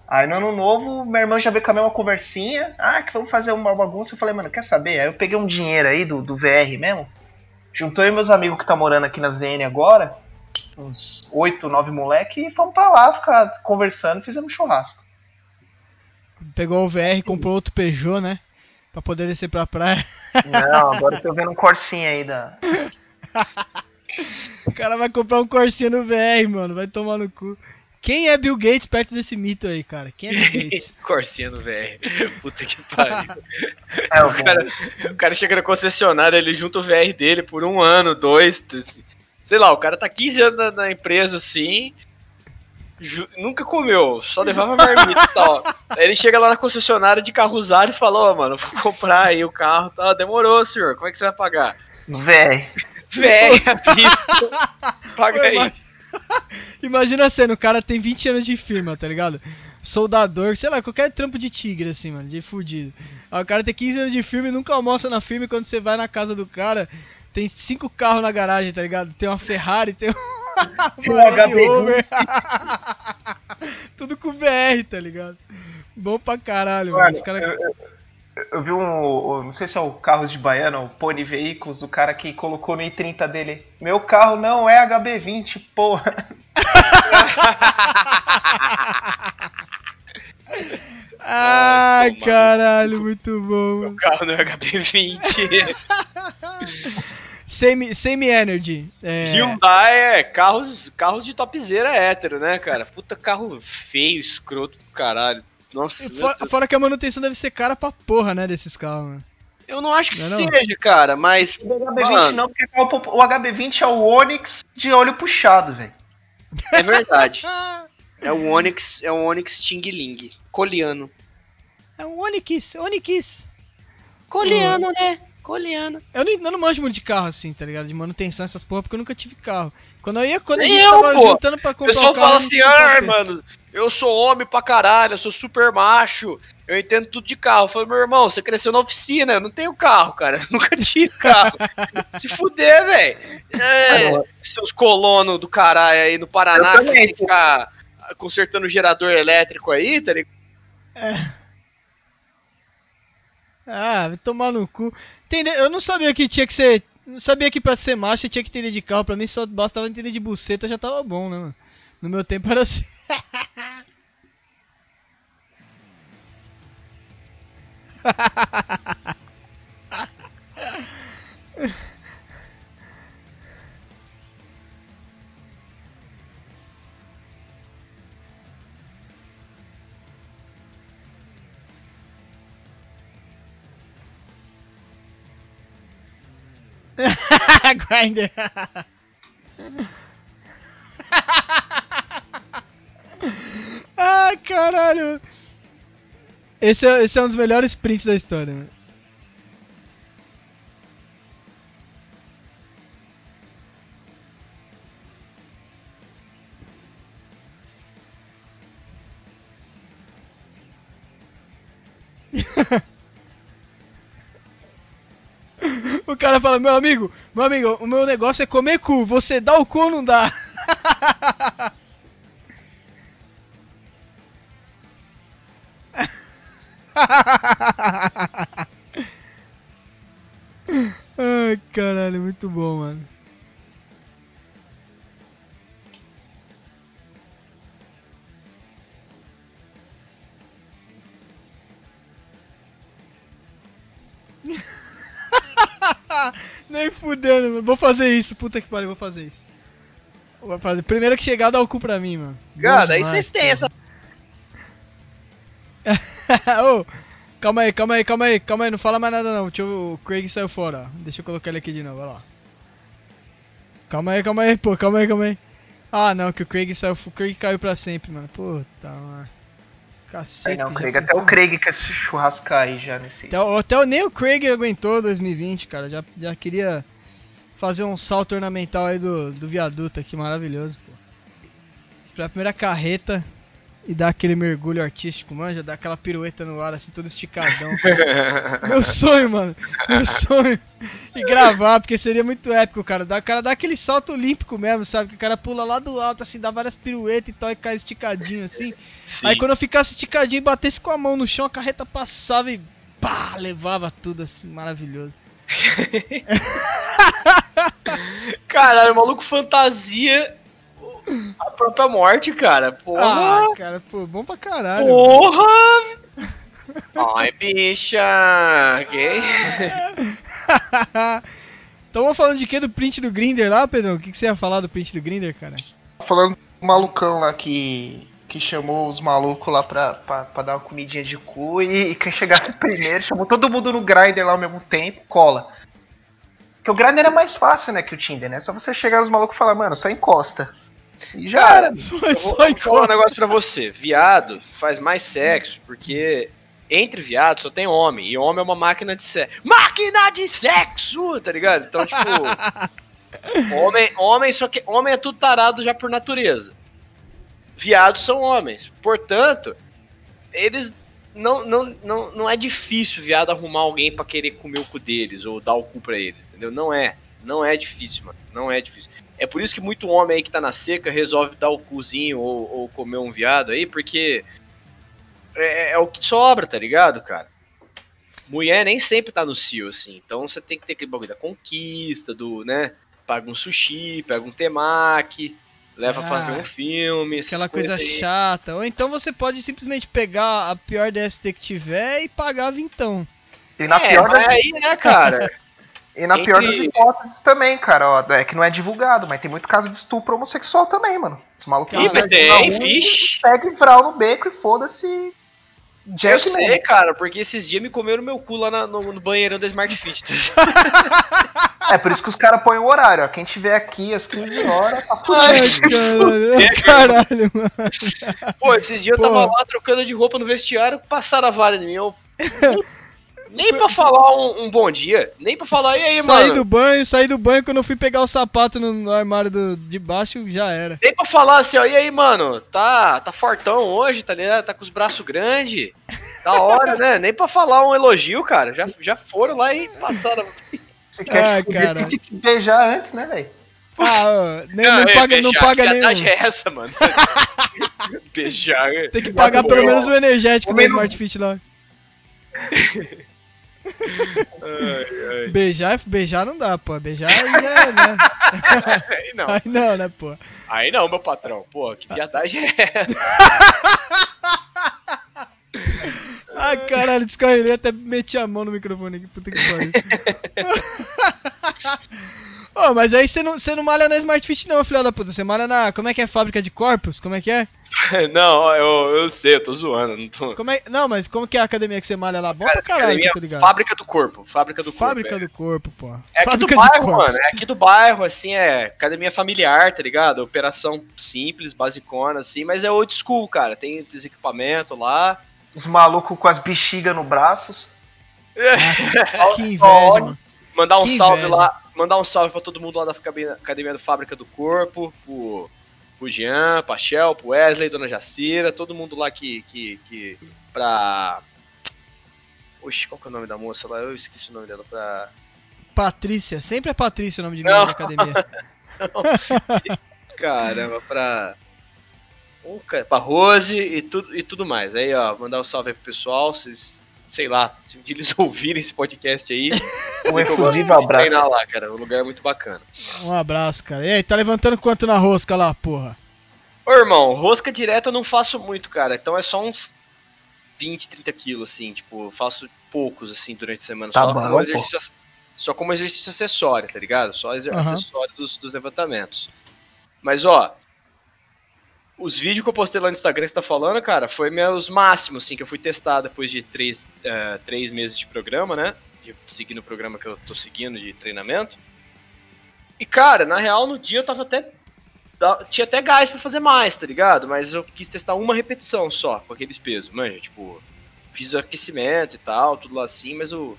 Aí no ano novo, minha irmã já veio com a mesma conversinha. Ah, que vamos fazer uma bagunça. Eu falei, mano, quer saber? Aí eu peguei um dinheiro aí do, do VR mesmo. Juntou eu e meus amigos que tá morando aqui na ZN agora. Uns oito, nove moleque e fomos pra lá ficar conversando fizemos churrasco. Pegou o VR, comprou outro Peugeot, né? Pra poder descer pra praia. Não, agora eu tô vendo um corsinho aí da. O cara vai comprar um Corsinha no VR, mano. Vai tomar no cu. Quem é Bill Gates perto desse mito aí, cara? Quem é Bill Gates? Corsinha no VR. Puta que pariu. É, o O cara, o cara chega na concessionária, ele junta o VR dele por um ano, dois. assim. Sei lá, o cara tá 15 anos na, na empresa assim. nunca comeu, só levava marmita e tal. Aí ele chega lá na concessionária de carro usado e fala: Ó, mano, vou comprar aí o carro e tal. Demorou, senhor. Como é que você vai pagar? VR. VR, a pista. Paga aí. Imagina a cena, o cara tem 20 anos de firma, tá ligado? Soldador, sei lá, qualquer trampo de tigre, assim, mano, de fudido. Aí o cara tem 15 anos de firma e nunca almoça na firma e quando você vai na casa do cara, tem cinco carros na garagem, tá ligado? Tem uma Ferrari, tem Tem um uma Land HB20. Rover. Tudo com VR, tá ligado? Bom pra caralho, mano. Mano, Os caras... eu, eu- eu vi um. Não sei se é o Carros de Baiana, o Pony Veículos, o cara que colocou no i30 dele. Meu carro não é HB20, porra. Ai, no caralho, muito bom. O carro no HB20. Semi, semi Energy. É, Hyundai é carros, carros de topzera hétero, né, cara? Puta carro feio, escroto do caralho. Nossa, fora, fora que a manutenção deve ser cara pra porra, né, desses carros, mano. eu não acho que Não é não? seja, cara, mas. O HB20 Mano. não, porque o o HB20 é o Onix de olho puxado, velho. É verdade. É o Onix, é o Onix Ting Ling. Coliano. É um Onix, Onix. Coliano, né? Coliano. Eu não, eu não manjo muito de carro assim, tá ligado? De manutenção, essas porra, porque eu nunca tive carro. Quando eu ia, quando a Nem gente eu, tava pô. juntando pra O comprar pessoal um carro, fala a assim, ah, mano, eu sou homem pra caralho, eu sou super macho, eu entendo tudo de carro. Eu falo, meu irmão, você cresceu na oficina, eu não tenho carro, cara. Eu nunca tive carro. Se fuder, velho. É, seus colonos do caralho aí no Paraná, que você tem que ficar consertando gerador elétrico aí, tá ligado? Ah, vai tomar no cu. Entendeu? Eu não sabia que tinha que ser. Não sabia que pra ser macho tinha que entender de carro. Pra mim só bastava entender de buceta já tava bom, né, mano? No meu tempo era assim. Grindr. ah, caralho. Esse é, esse é um dos melhores prints da história. O cara fala, meu amigo, meu amigo, o meu negócio é comer cu, você dá o cu ou não dá? Ai, caralho, muito bom, mano. Nem fudendo, mano. Vou fazer isso, puta que pariu, vou fazer isso. Vou fazer. Primeiro que chegar, dá o cu pra mim, mano. Cara, Bom aí vocês têm essa. Ô, calma aí, calma aí, calma aí, calma aí, não fala mais nada não. Deixa eu, o Craig saiu fora. Deixa eu colocar ele aqui de novo, olha lá. Calma aí, calma aí, pô, calma aí, calma aí. Ah, não, que o Craig saiu, o Craig caiu pra sempre, mano. Puta, mano. Cacete. não, já Craig. Até o Craig quer se churrascar aí já nesse. Até, até o- nem o Craig aguentou 2020, cara. Já, já queria fazer um salto ornamental aí do, do viaduto aqui, maravilhoso, pô. Esperar a primeira carreta e dar aquele mergulho artístico, manja, dar aquela pirueta no ar, assim, todo esticadão. Meu sonho, mano. Meu sonho. E gravar, porque seria muito épico, cara. Dá, o cara dá aquele salto olímpico mesmo, sabe? Que o cara pula lá do alto, assim, dá várias piruetas e tal, e cai esticadinho, assim. Sim. Aí quando eu ficasse esticadinho e batesse com a mão no chão, a carreta passava e pá, levava tudo assim, maravilhoso. Caralho, o maluco fantasia a própria morte, cara. Porra! Ah, cara, pô, bom pra caralho. Porra! Ai, bicha! Ok? então vamos falando de quê? Do print do Grinder lá, Pedrão? O que, que você ia falar do print do Grinder, cara? Falando do malucão lá que, que chamou os malucos lá pra, pra, pra dar uma comidinha de cu e, e quem chegasse primeiro chamou todo mundo no grinder lá ao mesmo tempo, cola. Porque o grinder é mais fácil, né, que o Tinder, né? Só você chegar nos malucos e falar, mano, só encosta. E já Cara, era. Só, Eu vou, vou falar um negócio pra você. Viado faz mais sexo, porque entre viados só tem homem. E homem é uma máquina de sexo. Máquina de sexo! Tá ligado? Então, tipo. homem, homem, só que. Homem é tudo tarado já por natureza. Viados são homens. Portanto, eles. Não, não, não, não é difícil viado arrumar alguém pra querer comer o cu deles ou dar o cu pra eles, entendeu? Não é. Não é difícil, mano. Não é difícil. É por isso que muito homem aí que tá na seca resolve dar o cuzinho ou, ou comer um viado aí, porque é, é o que sobra, tá ligado, cara? Mulher nem sempre tá no cio, assim. Então você tem que ter aquele bagulho da conquista, do, né? Paga um sushi, pega um temaki, leva pra Ah, ver um filme. essas Aquela coisa aí. chata. Ou então você pode simplesmente pegar a pior DST que tiver e pagar vintão. E na É, pior mas aí, né, cara? e na entre- pior das hipóteses também, cara, ó. É que não é divulgado, mas tem muito caso de estupro homossexual também, mano. Os malucos Ih, chegam tem, vixe. Pega e vral no beco e foda-se. Eu Jack sei, mesmo. cara, porque esses dias me comeram meu cu lá na- no, no banheirão da Smart Fit. É por isso que os caras põem o horário, ó. Quem tiver aqui às 15 horas, tá Ai, fudido. Caralho, caralho, mano. Pô, esses dias eu Pô. tava lá trocando de roupa no vestiário, passaram a vara em mim. Eu... Nem pra falar um, um bom dia, nem pra falar, e aí, saí mano? do banho, saí do banho, quando eu fui pegar o sapato no, no armário do, de baixo, já era. Nem pra falar assim, ó, e aí, mano? Tá, tá fortão hoje, tá ligado? Tá com os braços grandes. Da hora, né? Nem pra falar um elogio, cara. Já, já foram lá e passaram. Se quer fuder, cara. tem que beijar antes, né, velho? Ah, ó, nem, não, é, paga, não paga que nem. viadagem é essa, mano? Beijar. Tem que pagar pelo menos o energético da não- Smart Fit lá. Beijar, beijar não dá, pô. Beijar aí é, né? Aí não, Aí não, né, pô. aí não, meu patrão. Pô, que viadagem é essa? Ai, caralho, descarrilhei até meti a mão no microfone aqui, puta que pariu. Ô, mas aí você não, você não malha na Smart Fit não, filha da puta. Você malha na. Como é que é? Fábrica de corpos? Como é que é? não, eu, eu sei, eu tô zoando. Não, tô... Como é... Não, mas como que é a academia que você malha lá? Bom Cara, pra caralho, que academia eu tô ligado. Fábrica do corpo. Fábrica do Fábrica corpo. do corpo, pô. É, é aqui do Fábrica bairro, corpos. mano. É aqui do bairro, assim, é academia familiar, tá ligado? Operação simples, basicona, assim, mas é old school, cara. Tem os equipamentos lá. Os malucos com as bexigas no braços. Que inveja, mano. Mandar um Que salve inveja. lá, mandar um salve pra todo mundo lá da academia- academia do Fábrica do Corpo, pro, pro Jean, pra Shell, pro Wesley, Dona Jacira, todo mundo lá que, que, que pra... Oxi, qual que é o nome da moça lá? Eu esqueci o nome dela, pra... Patrícia. Sempre é Patrícia o nome de menina da academia. Caramba, pra... Pra Rose e tudo, e tudo mais. Aí, ó, mandar um salve aí pro pessoal, vocês... Sei lá, se um dia eles ouvirem esse podcast aí, Um de abraço. treinar lá, cara. O lugar é muito bacana. Um abraço, cara. E aí, tá levantando quanto na rosca lá, porra? Ô, irmão, rosca direta eu não faço muito, cara. Então é só uns 20, 30 quilos, assim. Tipo, eu faço poucos, assim, durante a semana. Tá só, bom, como pô. exercício, só como exercício acessório, tá ligado? Só exer- Aham. acessório dos, dos levantamentos. Mas, ó, os vídeos que eu postei lá no Instagram que você tá falando, cara, foi meus máximos, assim, que eu fui testar depois de três, eh, três meses de programa, né? De seguir no programa que eu tô seguindo de treinamento. E, cara, na real, no dia eu tava até tinha até gás pra fazer mais, tá ligado? Mas eu quis testar uma repetição só com aqueles pesos, manja, tipo, fiz o aquecimento e tal, tudo lá assim, mas eu vou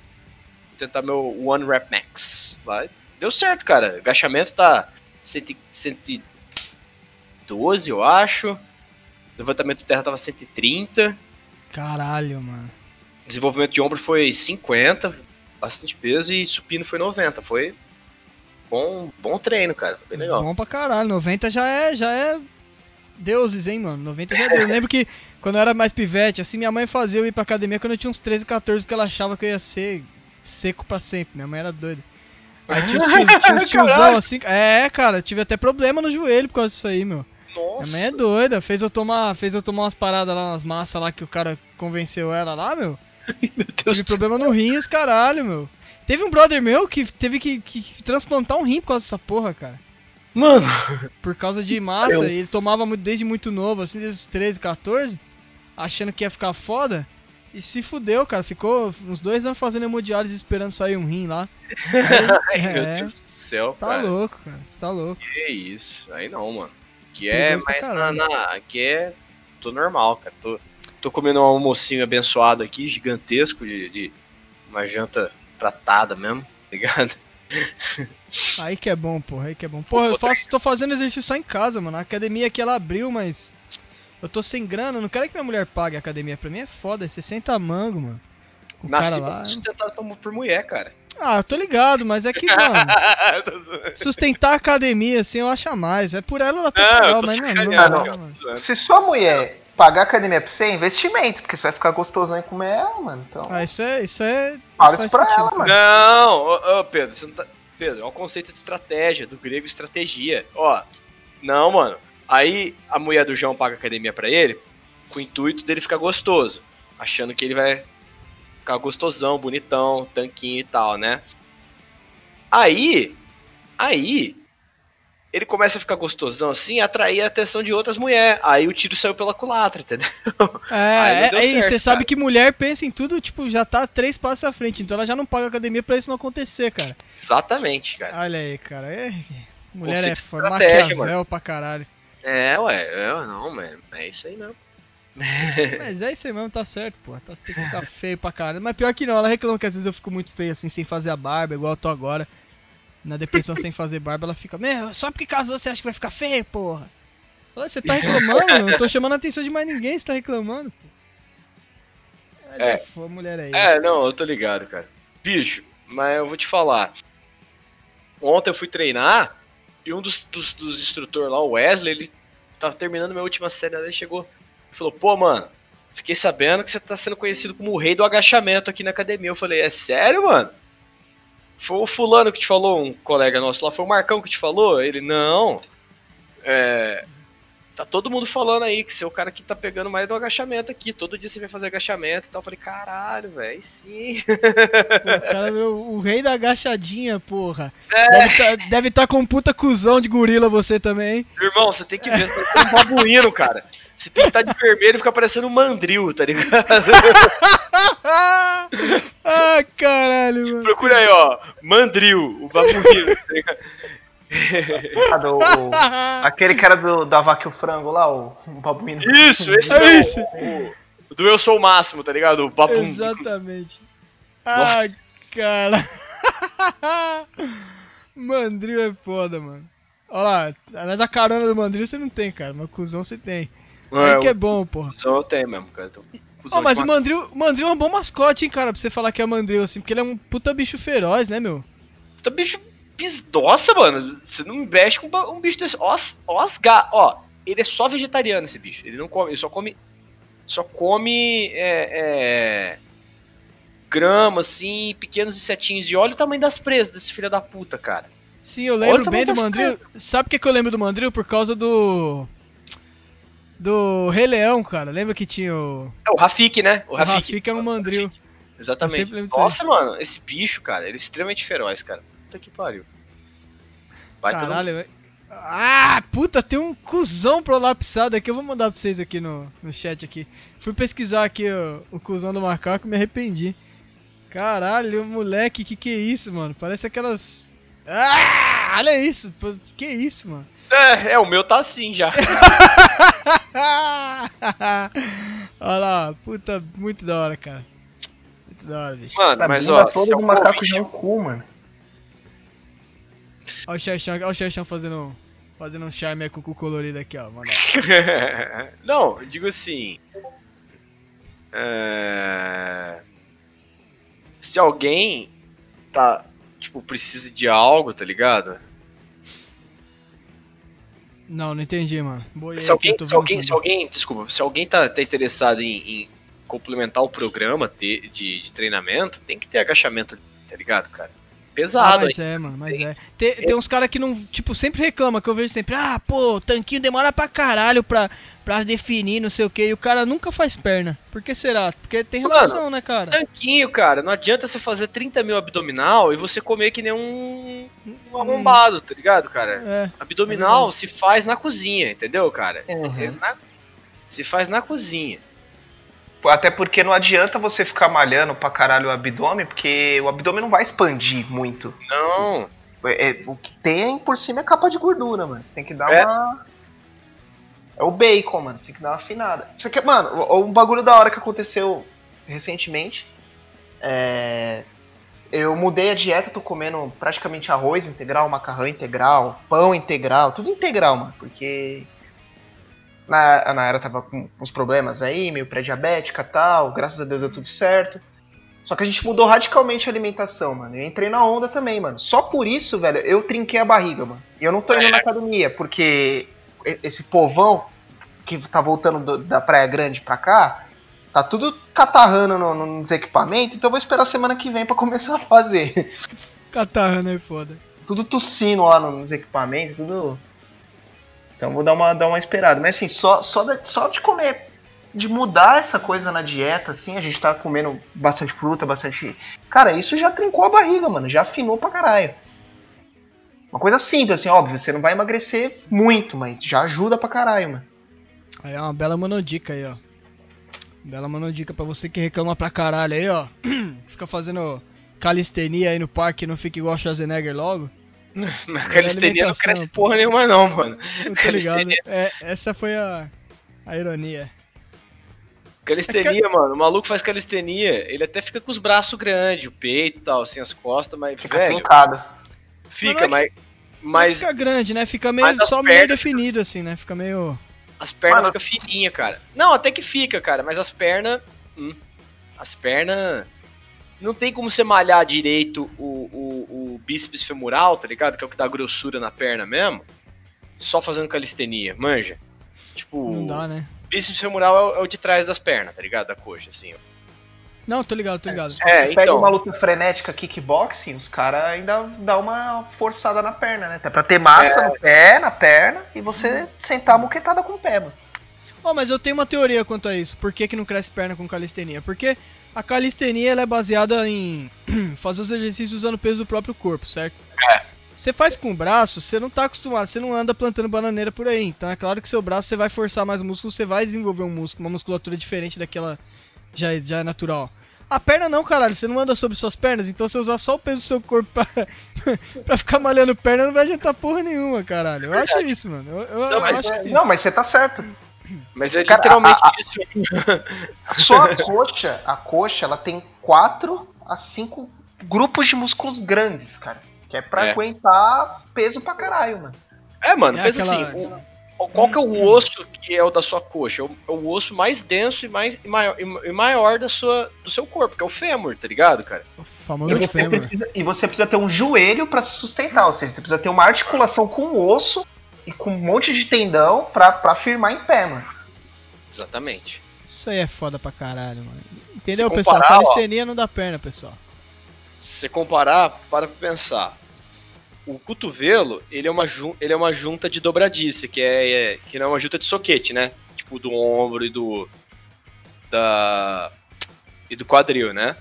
tentar meu One Rep Max lá. Deu certo, cara. Agachamento tá 100, 112, eu acho. Levantamento de terra tava 130. Caralho, mano. Desenvolvimento de ombro foi 50, bastante peso, e supino foi 90. Foi bom, bom treino, cara. Foi bem legal. Bom pra caralho. 90 já é, já é deuses, hein, mano. 90 já é deus. Eu lembro que quando eu era mais pivete, assim, minha mãe fazia eu ir pra academia quando eu tinha uns 13, 14, porque ela achava que eu ia ser seco pra sempre. Minha mãe era doida. Aí tinha uns, tios, tinha uns tiozão assim. É, cara, eu tive até problema no joelho por causa disso aí, meu. Nossa. Minha mãe é doida, fez eu tomar, fez eu tomar umas paradas lá, umas massas lá que o cara convenceu ela lá, meu. Meu Deus Tive problema no rim, esse caralho, meu. Teve um brother meu que teve que, que transplantar um rim por causa dessa porra, cara. Mano, Por causa de massa, ele tomava muito, desde muito novo, assim, desde os 13, 14, achando que ia ficar foda. E se fudeu, cara. Ficou uns dois anos fazendo hemodiálise esperando sair um rim lá. Ai, Aí, meu é, Deus do céu, tá cara. louco, cara. Você tá louco. Que isso. Aí não, mano. Que é mais na, na. Aqui é. Tô normal, cara. Tô, tô comendo um almocinho abençoado aqui, gigantesco, de, de uma janta tratada mesmo, tá ligado? Aí que é bom, porra. Aí que é bom. Porra, eu faço, tô fazendo exercício só em casa, mano. A academia aqui ela abriu, mas. Eu tô sem grana, não quero que minha mulher pague a academia. Pra mim é foda, é 60 mango, mano. O Nasci cara lá. ser sustentado por mulher, cara. Ah, eu tô ligado, mas é que, mano. Sustentar a academia, assim, eu acho a mais. É por ela, ela tá Não, eu legal, tô mas não, não, mano. tô zoando. Se sua mulher pagar academia pra você, é investimento, porque você vai ficar gostosão e comer ela, mano. Então, Ah, isso é. Isso é. fala isso isso pra sentido. ela, mano. Não, ô, ô, Pedro, você não tá. Pedro, é o conceito de estratégia, do grego estratégia. Ó, não, mano. Aí a mulher do João paga academia pra ele, com o intuito dele ficar gostoso. Achando que ele vai ficar gostosão, bonitão, tanquinho e tal, né? Aí, aí, ele começa a ficar gostosão assim, atrair a atenção de outras mulheres. Aí o tiro saiu pela culatra, entendeu? É, é, certo, você sabe que mulher pensa em tudo, tipo, já tá três passos à frente. Então ela já não paga academia pra isso não acontecer, cara. Exatamente, cara. Olha aí, cara. É, mulher Conceito é de foda, estratégia, Maquiavel pra caralho. É, ué, é, não, mano, é isso aí não. Mas é isso aí mesmo, tá certo, pô. Tá, você tem que ficar feio pra caralho. Mas pior que não, ela reclama que às vezes eu fico muito feio assim, sem fazer a barba, igual eu tô agora. Na depressão sem fazer barba, ela fica, meu, só porque casou você acha que vai ficar feio, porra? Olha, você tá reclamando, eu não tô chamando a atenção de mais ninguém, você tá reclamando, pô. Mas É. é, mulher é isso. É, não, eu tô ligado, cara. Bicho, mas eu vou te falar. Ontem eu fui treinar e um dos, dos, dos instrutores lá, o Wesley, ele tava terminando minha última série, ele chegou e falou, pô, mano, fiquei sabendo que você tá sendo conhecido como o rei do agachamento aqui na academia. Eu falei, é sério, mano? Foi o fulano que te falou, um colega nosso lá, foi o Marcão que te falou? Ele, não. É. tá todo mundo falando aí que você é o cara que tá pegando mais do agachamento aqui. Todo dia você vai fazer agachamento e tal. Eu falei, caralho, velho, sim. Pô, o cara virou o rei da agachadinha, porra. Deve tá, deve tá com um puta cuzão de gorila você também, hein? Irmão, você tem que ver, você tá um babuíno, cara. Se pintar de vermelho, fica parecendo um mandril, tá ligado? ah, caralho, mano. Procura aí, ó. Mandril, o babuíno, tá ligado? Ah, do- o- aquele que era do, da vaca e o frango lá, o, o babuíno. Isso, esse É isso. o, o do Eu Sou o Máximo, tá ligado? O babum. Exatamente. Ah, cara. Mandril é foda, mano. Olha lá, mas a carona do mandril você não tem, cara. Mas cuzão você tem. É, que é o bom, porra. eu tenho mesmo, cara. Então, cuzão mas o ma- mandril, o mandril é um bom mascote, hein, cara, pra você falar que é mandril, assim, porque ele é um puta bicho feroz, né, meu? Puta bicho. Nossa, mano. Você não mexe com um bicho desse. Os, osga. Ó, ele é só vegetariano, esse bicho. Ele não come. Ele só come. Só come. É. é, grama, assim, pequenos insetinhos. E olha o tamanho das presas desse filho da puta, cara. Sim, eu lembro o bem do mandril. Sabe por que, que eu lembro do mandril? Por causa do. Do Rei Leão, cara. Lembra que tinha o. É o Rafik, né? O O Rafik. Rafik é um mandril. Rafik. Exatamente. Nossa, mano, esse bicho, cara, ele é extremamente feroz, cara. Puta que pariu. Vai Caralho, velho. Ah, puta, tem um cuzão prolapsado aqui. Eu vou mandar pra vocês aqui no, no chat aqui. Fui pesquisar aqui o, o cuzão do macaco e me arrependi. Caralho, moleque, que que é isso, mano? Parece aquelas. Ah, olha isso. Que isso, mano? É, é, o meu tá assim já. olha lá, puta, muito da hora, cara. Muito da hora, bicho. Mano, mas ó, toda se do algum macaco ouvinte- é um cu, mano. Olha o Xerxão, olha o Xerxão fazendo, fazendo um charme com o cu colorido aqui, ó. Mano. Não, eu digo assim. é, Se alguém tá, tipo, precisa de algo, tá ligado? Não, não entendi, mano. Boiei Se aqui, alguém, se alguém, se alguém, desculpa, se alguém tá, tá interessado em, em complementar o programa de, de, de treinamento, tem que ter agachamento, tá ligado, cara? Ah, Pesado, mas é, mano, mas é. Tem, tem uns caras que não, tipo, sempre reclama, que eu vejo sempre, ah, pô, o tanquinho demora pra caralho pra, pra definir, não sei o que, e o cara nunca faz perna. Por que será? Porque tem Mano, relação, né, cara? Tanquinho, cara, não adianta você fazer 30 mil abdominal e você comer que nem um, um arrombado, tá ligado, cara? É, Abdominal se faz na cozinha, entendeu, cara? Uhum. É na- se faz na cozinha. Até porque não adianta você ficar malhando pra caralho o abdômen, porque o abdômen não vai expandir muito. Não, É, é, o que tem por cima é capa de gordura, mano. Você tem que dar É. uma. É o bacon, mano. Você tem que dar uma afinada. Isso aqui, mano, o- um bagulho da hora que aconteceu recentemente. É. Eu mudei a dieta, tô comendo praticamente arroz integral, macarrão integral, pão integral, tudo integral, mano. Porque na, a Nayara tava com uns problemas aí, meio pré-diabética e tal. Graças a Deus deu tudo certo. Só que a gente mudou radicalmente a alimentação, mano. Eu entrei na onda também, mano. Só por isso, velho, eu trinquei a barriga, mano. E eu não tô indo na academia, porque esse povão que tá voltando do- da Praia Grande pra cá, tá tudo catarrando no- no- nos equipamentos, então eu vou esperar semana que vem pra começar a fazer. catarrana é foda. tudo tossindo lá nos equipamentos, tudo. Então vou dar uma, dar uma esperada. Mas assim, só, só, de, só de comer, de mudar essa coisa na dieta, assim, a gente tá comendo bastante fruta, bastante. Cara, isso já trincou a barriga, mano. Já afinou pra caralho. Uma coisa simples, assim, óbvio, você não vai emagrecer muito, mas já ajuda pra caralho, mano. Aí é uma bela monodica aí, ó. Bela monodica pra você que reclama pra caralho aí, ó. Fica fazendo calistenia aí no parque e não fica igual o Schwarzenegger logo. na calistenia não cresce porra nenhuma não, mano. Ligado. Calistenia. É, essa foi a, a ironia. Calistenia, mano, o maluco faz calistenia, ele até fica com os braços grandes, o peito e tal, assim, as costas, mas, Fica velho, trincado. Fica, Mas mas, Não mas fica grande, né? Fica meio, só meio pernas- definido, assim, né? Fica meio... as pernas ficam fininhas, cara. Não, até que fica, cara, mas as pernas, hum, as pernas, não tem como você malhar direito o, o, o bíceps femoral, tá ligado? Que é o que dá grossura na perna mesmo, só fazendo calistenia, manja. Tipo, Não dá, né? bíceps femoral é o, é o de trás das pernas, tá ligado? Da coxa, assim, ó. Não, tô ligado, tô ligado. É, Pega então. uma luta frenética kickboxing, os caras ainda dá uma forçada na perna, né? Até pra ter massa É. no pé, na perna, e você sentar a muquetada com o pé, mano. Ó, mas eu tenho uma teoria quanto a isso. Por que, que não cresce perna com calistenia? Porque a calistenia ela é baseada em fazer os exercícios usando o peso do próprio corpo, certo? É. Você faz com o braço, você não tá acostumado, você não anda plantando bananeira por aí. Então é claro que seu braço você vai forçar mais músculo, você vai desenvolver um músculo, uma musculatura diferente daquela já, já é natural. A perna não, caralho, você não anda sobre suas pernas, então você usar só o peso do seu corpo pra, pra ficar malhando perna não vai adiantar porra nenhuma, caralho. Eu acho isso, mano. Eu, eu- eu mas acho É, isso. Não, mas você tá certo. Mas é Cara, literalmente a- a- isso. Só a coxa, a coxa, ela tem 4 a 5 grupos de músculos grandes, cara. Que é pra É. aguentar peso pra caralho, mano. É, mano, É pensa aquela- assim, o- qual que é o osso que é o da sua coxa? É o, é o osso mais denso e mais e maior, e e maior da sua, do seu corpo, que é o fêmur, tá ligado, cara? O E famoso você, fêmur. precisa, e você precisa ter um joelho pra se sustentar, ou seja, você precisa ter uma articulação com o osso e com um monte de tendão pra, pra firmar em pé, mano. Exatamente. Isso aí é foda pra caralho, mano. Entendeu, Se pessoal? comparar, ó. Calistenia não dá perna, pessoal. Se você comparar, para pra pensar. O cotovelo, ele é uma, ele é uma junta de dobradiça, que é, é- que não é uma junta de soquete, né? Tipo do ombro e do da e do quadril, né?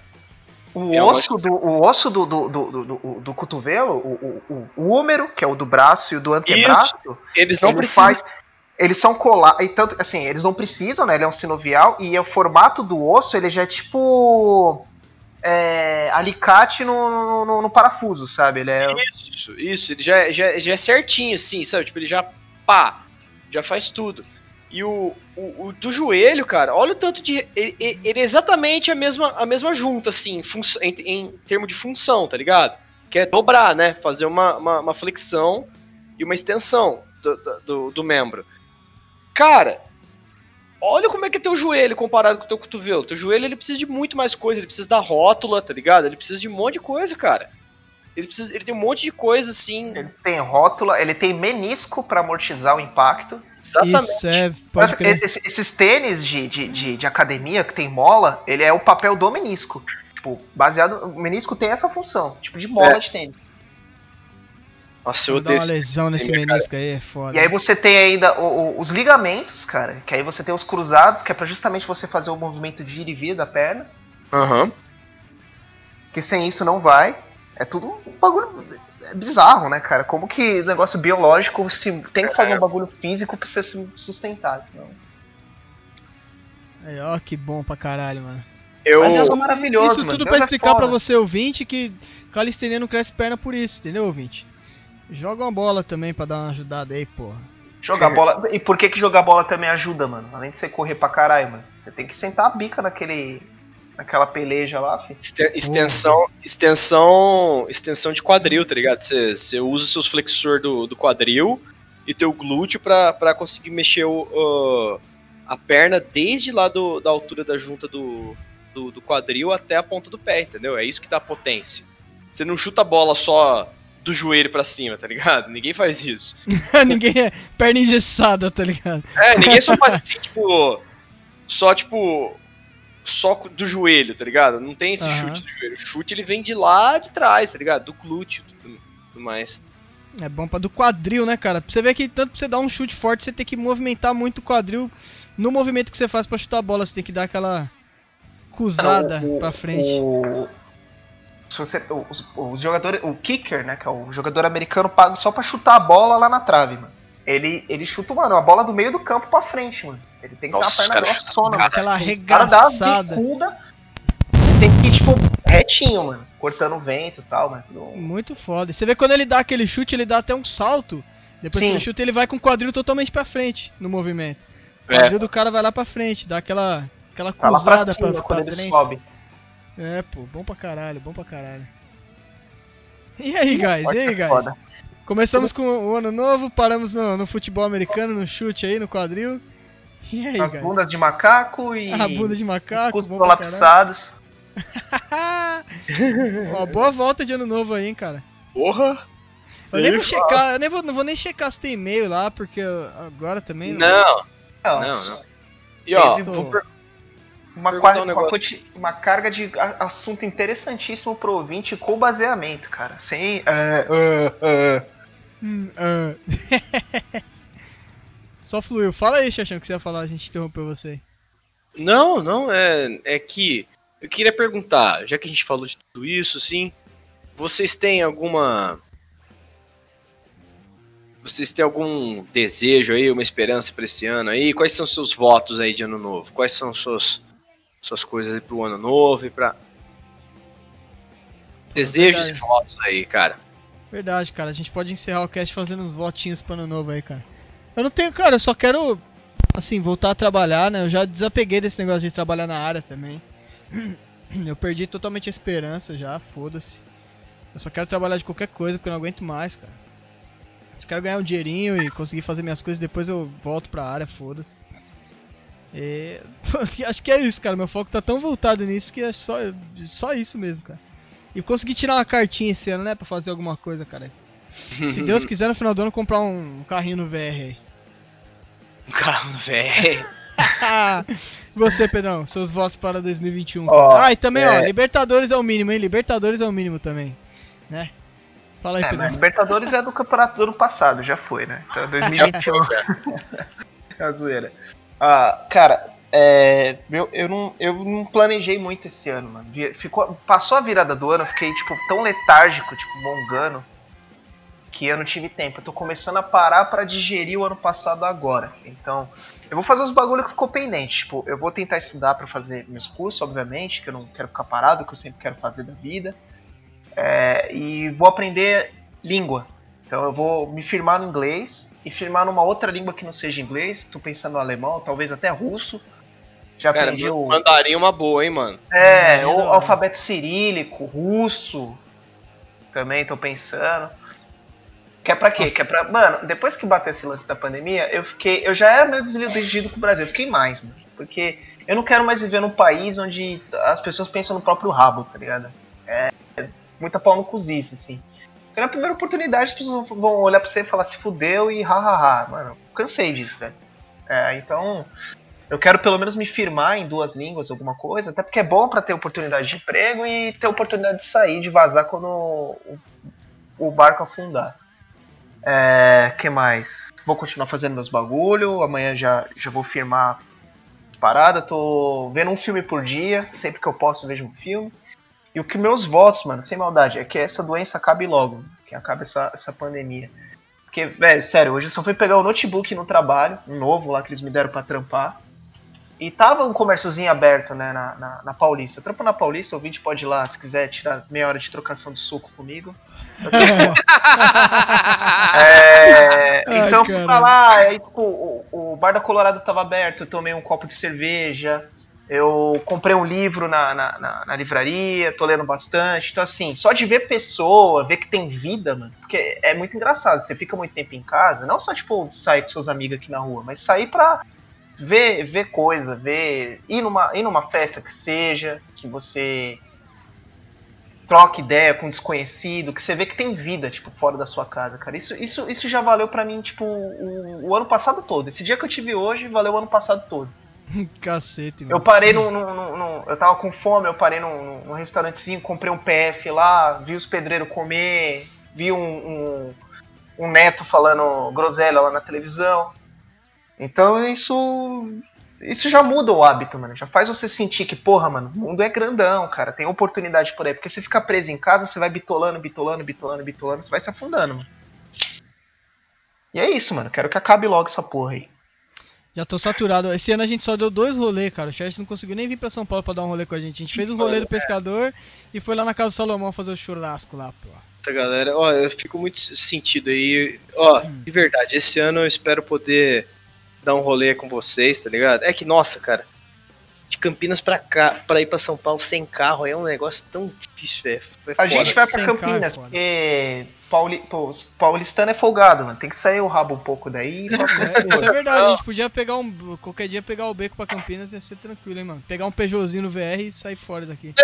O É uma- osso, do, o osso do, do, do, do, do- cotovelo, o, o, o, húmero, que é o do braço e o do antebraço, Eles não ele precisam faz. Eles são colados. Tanto, assim, eles não precisam, né? Ele é um sinovial e o formato do osso, ele já é tipo. É, alicate no, no, no parafuso, sabe? Ele é. Isso, isso, ele já, é- já, é- já é certinho, assim, sabe? Tipo, ele já, pá, já faz tudo. E o, o, o do joelho, cara, olha o tanto de. Ele, ele- é exatamente a mesma, a mesma junta, assim, em, func- em, em termo de função, tá ligado? Que é dobrar, né? Fazer uma, uma, uma flexão e uma extensão do, do- do membro. Cara, olha como é que é teu joelho comparado com o teu cotovelo. Teu joelho, ele precisa de muito mais coisa. Ele precisa da rótula, tá ligado? Ele precisa de um monte de coisa, cara. Ele, precisa, ele tem um monte de coisa assim. Ele tem rótula, ele tem menisco pra amortizar o impacto. Exatamente. Isso é, pode crer. Esse- esses tênis de, de, de, de academia que tem mola, ele é o papel do menisco. Tipo, baseado. O menisco tem essa função, tipo de mola É. de tênis. Nossa, eu uma odeio. esse- lesão nesse menisco aí, é foda. E aí você tem ainda o- o- os ligamentos, cara, que aí você tem os cruzados, que é pra justamente você fazer o movimento de ir e vir da perna, Aham. que sem isso não vai. É tudo um bagulho é bizarro, né, cara? Como que negócio biológico se tem que fazer um bagulho físico pra você se sustentar. senão- Aí, ó, que bom pra caralho, mano. Eu. Mas é maravilhoso, Isso mano. tudo Deus pra é explicar foda. pra você, ouvinte, que calistenia não cresce perna por isso, entendeu, ouvinte? Joga uma bola também pra dar uma ajudada aí, porra. Jogar bola. E por que, que jogar bola também ajuda, mano? Além de você correr pra caralho, mano. Você tem que sentar a bica naquele. naquela peleja lá, filho. Extensão, extensão, extensão de quadril, tá ligado? Você, você usa seus flexor do, do quadril e teu glúteo pra, pra conseguir mexer o, o- a perna desde lá do, da altura da junta do, do, do quadril até a ponta do pé, entendeu? É isso que dá potência. Você não chuta a bola só do joelho pra cima, tá ligado? Ninguém faz isso. Ninguém é perna engessada, tá ligado? É, ninguém só faz assim, tipo. Só, tipo. Só do joelho, tá ligado? Não tem esse Aham. chute do joelho. O chute ele vem de lá de trás, tá ligado? Do glúteo e tudo, tudo mais. É bom pra do quadril, né, cara? Pra você ver que tanto pra você dar um chute forte, você tem que movimentar muito o quadril. No movimento que você faz pra chutar a bola, você tem que dar aquela cruzada O- o- pra frente. O, se você, os, os jogadores. O kicker, né? Que é o jogador americano pago só pra chutar a bola lá na trave, mano. Ele, ele chuta, mano, a bola do meio do campo pra frente, mano. Ele tem que Nossa, ter uma perna grossona, mano. Aquela arregaçada. bicuda, tem que ir, tipo, retinho, mano. Cortando o vento e tal, mas. não- Muito foda. Você vê quando ele dá aquele chute, ele dá até um salto. Depois Sim. que ele chuta, ele vai com o quadril totalmente pra frente no movimento. O É. quadril do cara vai lá pra frente, dá aquela, aquela Tá lá pra cruzada cima pra, pra ele frente. sobe. É, pô, bom pra caralho, bom pra caralho. E aí, guys? E aí, ser guys? Começamos com o ano novo, paramos no, no futebol americano, no chute aí, no quadril. E aí, As guys? bundas de macaco e. A bunda de macaco, bom colapsados. Ó, boa volta de ano novo aí, hein, cara. Porra! Eu nem vou checar, eu nem vou, não vou nem checar se tem e-mail lá, porque agora também... Não, Não, não, não. E ó, vou, per- uma, um uma, uma carga de assunto interessantíssimo pro ouvinte com baseamento, cara. Sem. é, é, é. Hum, ah. Só fluiu. Fala aí, Xaxão, o que você ia falar, a gente interrompeu você. Não, não, é, é que eu queria perguntar, já que a gente falou de tudo isso, sim, vocês têm alguma. Vocês têm algum desejo aí, uma esperança pra esse ano aí? Quais são seus votos aí de ano novo? Quais são suas, suas coisas aí pro ano novo e pra. Desejos e verdade. votos aí, cara. Verdade, cara. A gente pode encerrar o cast fazendo uns votinhos pro ano novo aí, cara. Eu não tenho, cara, eu só quero, assim, voltar a trabalhar, né? Eu já desapeguei desse negócio de trabalhar na área também. Eu perdi totalmente a esperança já, foda-se. Eu só quero trabalhar de qualquer coisa porque eu não aguento mais, cara. Só quero ganhar um dinheirinho e conseguir fazer minhas coisas, depois eu volto pra área, foda-se. E... Acho que é isso, cara. Meu foco tá tão voltado nisso que é só, só isso mesmo, cara. E consegui tirar uma cartinha esse ano, né? Pra fazer alguma coisa, cara. Se Deus quiser, no final do ano, comprar um carrinho no VR aí. Um carro velho. E você, Pedrão, seus votos para 2021. Ó, ah, e também, ó, é- Libertadores é o mínimo, hein? Libertadores é o mínimo também, né? Fala aí, É, Pedrão. mas Libertadores é do campeonato do ano passado, já foi, né? Então 2021 é a zoeira. Ah, cara, é, eu, eu, não, eu não planejei muito esse ano, mano. Ficou, passou a virada do ano, fiquei, tipo, tão letárgico, tipo, mongando, que eu não tive tempo. Eu tô começando a parar pra digerir o ano passado agora. Então, eu vou fazer os bagulho que ficou pendente. Tipo, eu vou tentar estudar pra fazer meus cursos, obviamente, que eu não quero ficar parado, que eu sempre quero fazer da vida. É, e vou aprender língua. Então eu vou me firmar no inglês e firmar numa outra língua que não seja inglês. Tô pensando no alemão, talvez até russo. Já Cara, aprendi o, mandarim é uma boa, hein, mano? é, é o alfabeto cirílico, russo. Também tô pensando. Que é pra quê? Que é pra. Mano, depois que bateu esse lance da pandemia, eu fiquei. Eu já era meio desiludido com o Brasil. Eu fiquei mais, mano. Porque eu não quero mais viver num país onde as pessoas pensam no próprio rabo, tá ligado? É muita pau no cozice, assim. Porque na primeira oportunidade as pessoas vão olhar pra você e falar se fudeu e hahaha. Mano, cansei disso, velho. É, então. Eu quero pelo menos me firmar em duas línguas, alguma coisa, até porque é bom pra ter oportunidade de emprego e ter oportunidade de sair, de vazar quando o, o barco afundar. É, que mais? Vou continuar fazendo meus bagulho, amanhã já, já vou firmar as paradas, tô vendo um filme por dia, sempre que eu posso vejo um filme. E o que meus votos, mano, sem maldade, é que essa doença acabe logo, que acabe essa, essa pandemia. Porque, velho, sério, hoje eu só fui pegar o notebook no trabalho, um novo lá que eles me deram pra trampar. E tava um comérciozinho aberto, né, na, na, na Paulista. Eu trampo na Paulista, o vídeo pode ir lá, se quiser tirar meia hora de trocação de suco comigo. É, Ai, então eu fui pra lá, aí tipo, o, o bar da Colorado tava aberto, eu tomei um copo de cerveja, eu comprei um livro na, na, na- na livraria, tô lendo bastante. Então, assim, só de ver pessoa, ver que tem vida, mano, porque é muito engraçado. Você fica muito tempo em casa, não só, tipo, sair com seus amigos aqui na rua, mas sair pra ver, ver coisa, ver. Ir numa, ir numa festa que seja, que você troca ideia com um desconhecido, que você vê que tem vida, tipo, fora da sua casa, cara. Isso, isso, isso já valeu pra mim, tipo, o, o ano passado todo. Esse dia que eu tive hoje, valeu o ano passado todo. Cacete, mano. Eu parei num, num- num- Eu tava com fome, eu parei num, num restaurantezinho, comprei um PF lá, vi os pedreiros comer, vi um, um, um neto falando groselha lá na televisão. Então isso. Isso já muda o hábito, mano. Já faz você sentir que, porra, mano, o mundo é grandão, cara. Tem oportunidade por aí. Porque você fica preso em casa, você vai bitolando, bitolando, bitolando, bitolando, você vai se afundando, mano. E é isso, mano. Quero que acabe logo essa porra aí. Já tô saturado. Esse ano a gente só deu dois rolês, cara. O Charles não conseguiu nem vir pra São Paulo pra dar um rolê com a gente. A gente fez um rolê do pescador e foi lá na casa do Salomão fazer o churrasco lá, pô. Tá, galera, ó, eu fico muito sentido aí. Ó, de verdade, esse ano eu espero poder dar um rolê com vocês, tá ligado? É que, nossa, cara, de Campinas pra cá, pra ir pra São Paulo sem carro aí é um negócio tão difícil, velho. Foi A foda. gente vai pra Sem carro, Campinas, porque Pauli, pô, paulistano é folgado, mano. Tem que sair o rabo um pouco daí. É, isso é verdade, a gente podia pegar um. Qualquer dia pegar o beco pra Campinas ia ser tranquilo, hein, mano. Pegar um Peugeotzinho no VR e sair fora daqui.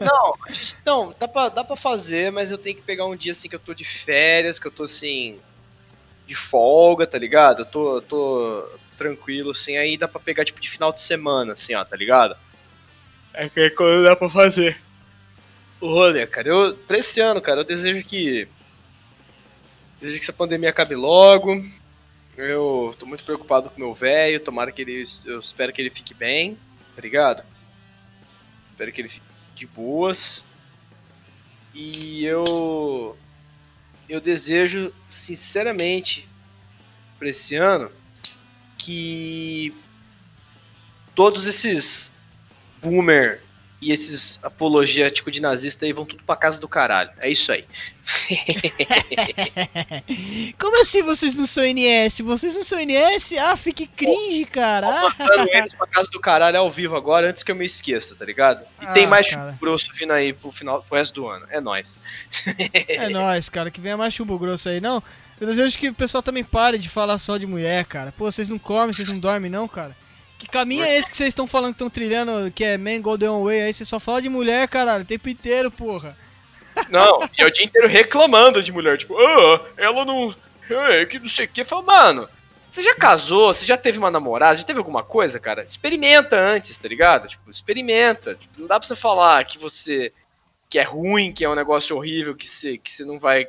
Não, a gente- não, dá pra, dá pra fazer, mas eu tenho que pegar um dia assim que eu tô de férias, que eu tô assim. de folga, tá ligado? Eu tô. eu tô tranquilo, assim, aí dá pra pegar, tipo, de final de semana, assim, ó, tá ligado? É que é quando dá pra fazer. O rolê, cara, eu, pra esse ano, cara, eu desejo que. Desejo que essa pandemia acabe logo. Eu tô muito preocupado com o meu velho, tomara que ele. Eu espero que ele fique bem, tá ligado? Espero que ele fique de boas. E eu. Eu desejo, sinceramente, pra esse ano, que todos esses boomer e esses apologéticos de nazista aí vão tudo pra casa do caralho. É isso aí. Como assim vocês não são NS? Vocês não são NS? Ah, fique cringe, cara. Mandando eles pra casa do caralho ao vivo agora, antes que eu me esqueça, tá ligado? E Ah, tem mais cara. chumbo grosso vindo aí pro final pro resto do ano. É nóis. É nóis, cara, que venha mais chumbo grosso aí, não. Eu desejo que o pessoal também pare de falar só de mulher, cara. Pô, vocês não comem, vocês não dormem, não, cara. Que caminho é esse que vocês estão falando que estão trilhando, que é Man Golden Way aí? Você só fala de mulher, caralho, o tempo inteiro, porra. Não, e eu o dia inteiro reclamando de mulher, tipo, ah, ela não. É, que não sei o que. Fala, mano, você já casou? Você já teve uma namorada? Já teve alguma coisa, cara? Experimenta antes, tá ligado? Tipo, experimenta. Tipo, não dá pra você falar que você. que é ruim, que é um negócio horrível, que você, que você não vai.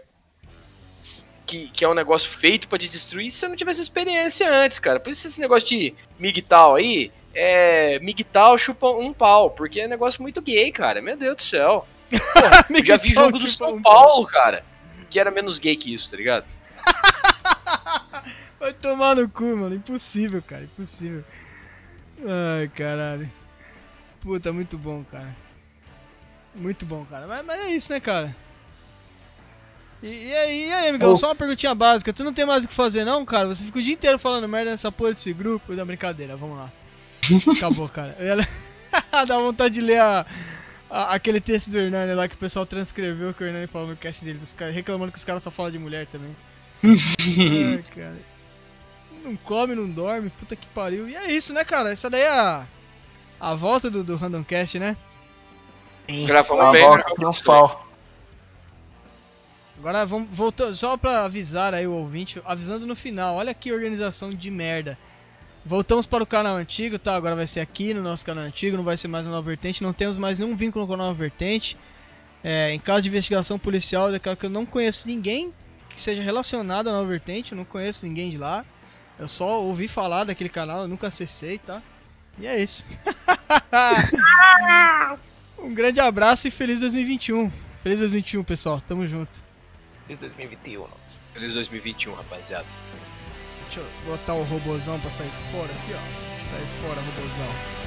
Que, que é um negócio feito pra te destruir se você não tivesse experiência antes, cara. Por isso esse negócio de migtal aí. É. Migtal chupa um pau, porque é um negócio muito gay, cara. Meu Deus do céu. Eu já vi Miguel jogo do São Paulo, cara, que era menos gay que isso, tá ligado? Vai tomar no cu, mano. Impossível, cara. Impossível. Ai, caralho. Puta, muito bom, cara. Muito bom, cara. Mas, mas é isso, né, cara? E, e aí, e aí, amigão? Ô. Só uma perguntinha básica. Tu não tem mais o que fazer, não, cara? Você fica o dia inteiro falando merda nessa porra desse grupo. Não, brincadeira. Vamos lá. Acabou, cara. Eu ia- Dá vontade de ler a, a- aquele texto do Hernani lá que o pessoal transcreveu que o Hernani falou no cast dele, dos caras, reclamando que os caras só falam de mulher também. Ai, cara. Não come, não dorme, puta que pariu. E é isso, né, cara? Essa daí é a, a volta do, do Random Cast, né? Gravamos Uma bem, gravamos. Agora vamos voltando, só pra avisar aí o ouvinte, avisando no final, olha que organização de merda. Voltamos para o canal antigo, tá? Agora vai ser aqui no nosso canal antigo, não vai ser mais na Nova Vertente, não temos mais nenhum vínculo com a Nova Vertente. É, em caso de investigação policial, é claro que eu não conheço ninguém que seja relacionado à Nova Vertente, eu não conheço ninguém de lá. Eu só ouvi falar daquele canal, eu nunca acessei, tá? E é isso. um grande abraço e feliz 2021. Feliz 2021, pessoal. Tamo junto. De 2021. Feliz 2021, rapaziada. Deixa eu botar o robozão pra sair fora aqui, ó. Sair fora, robozão.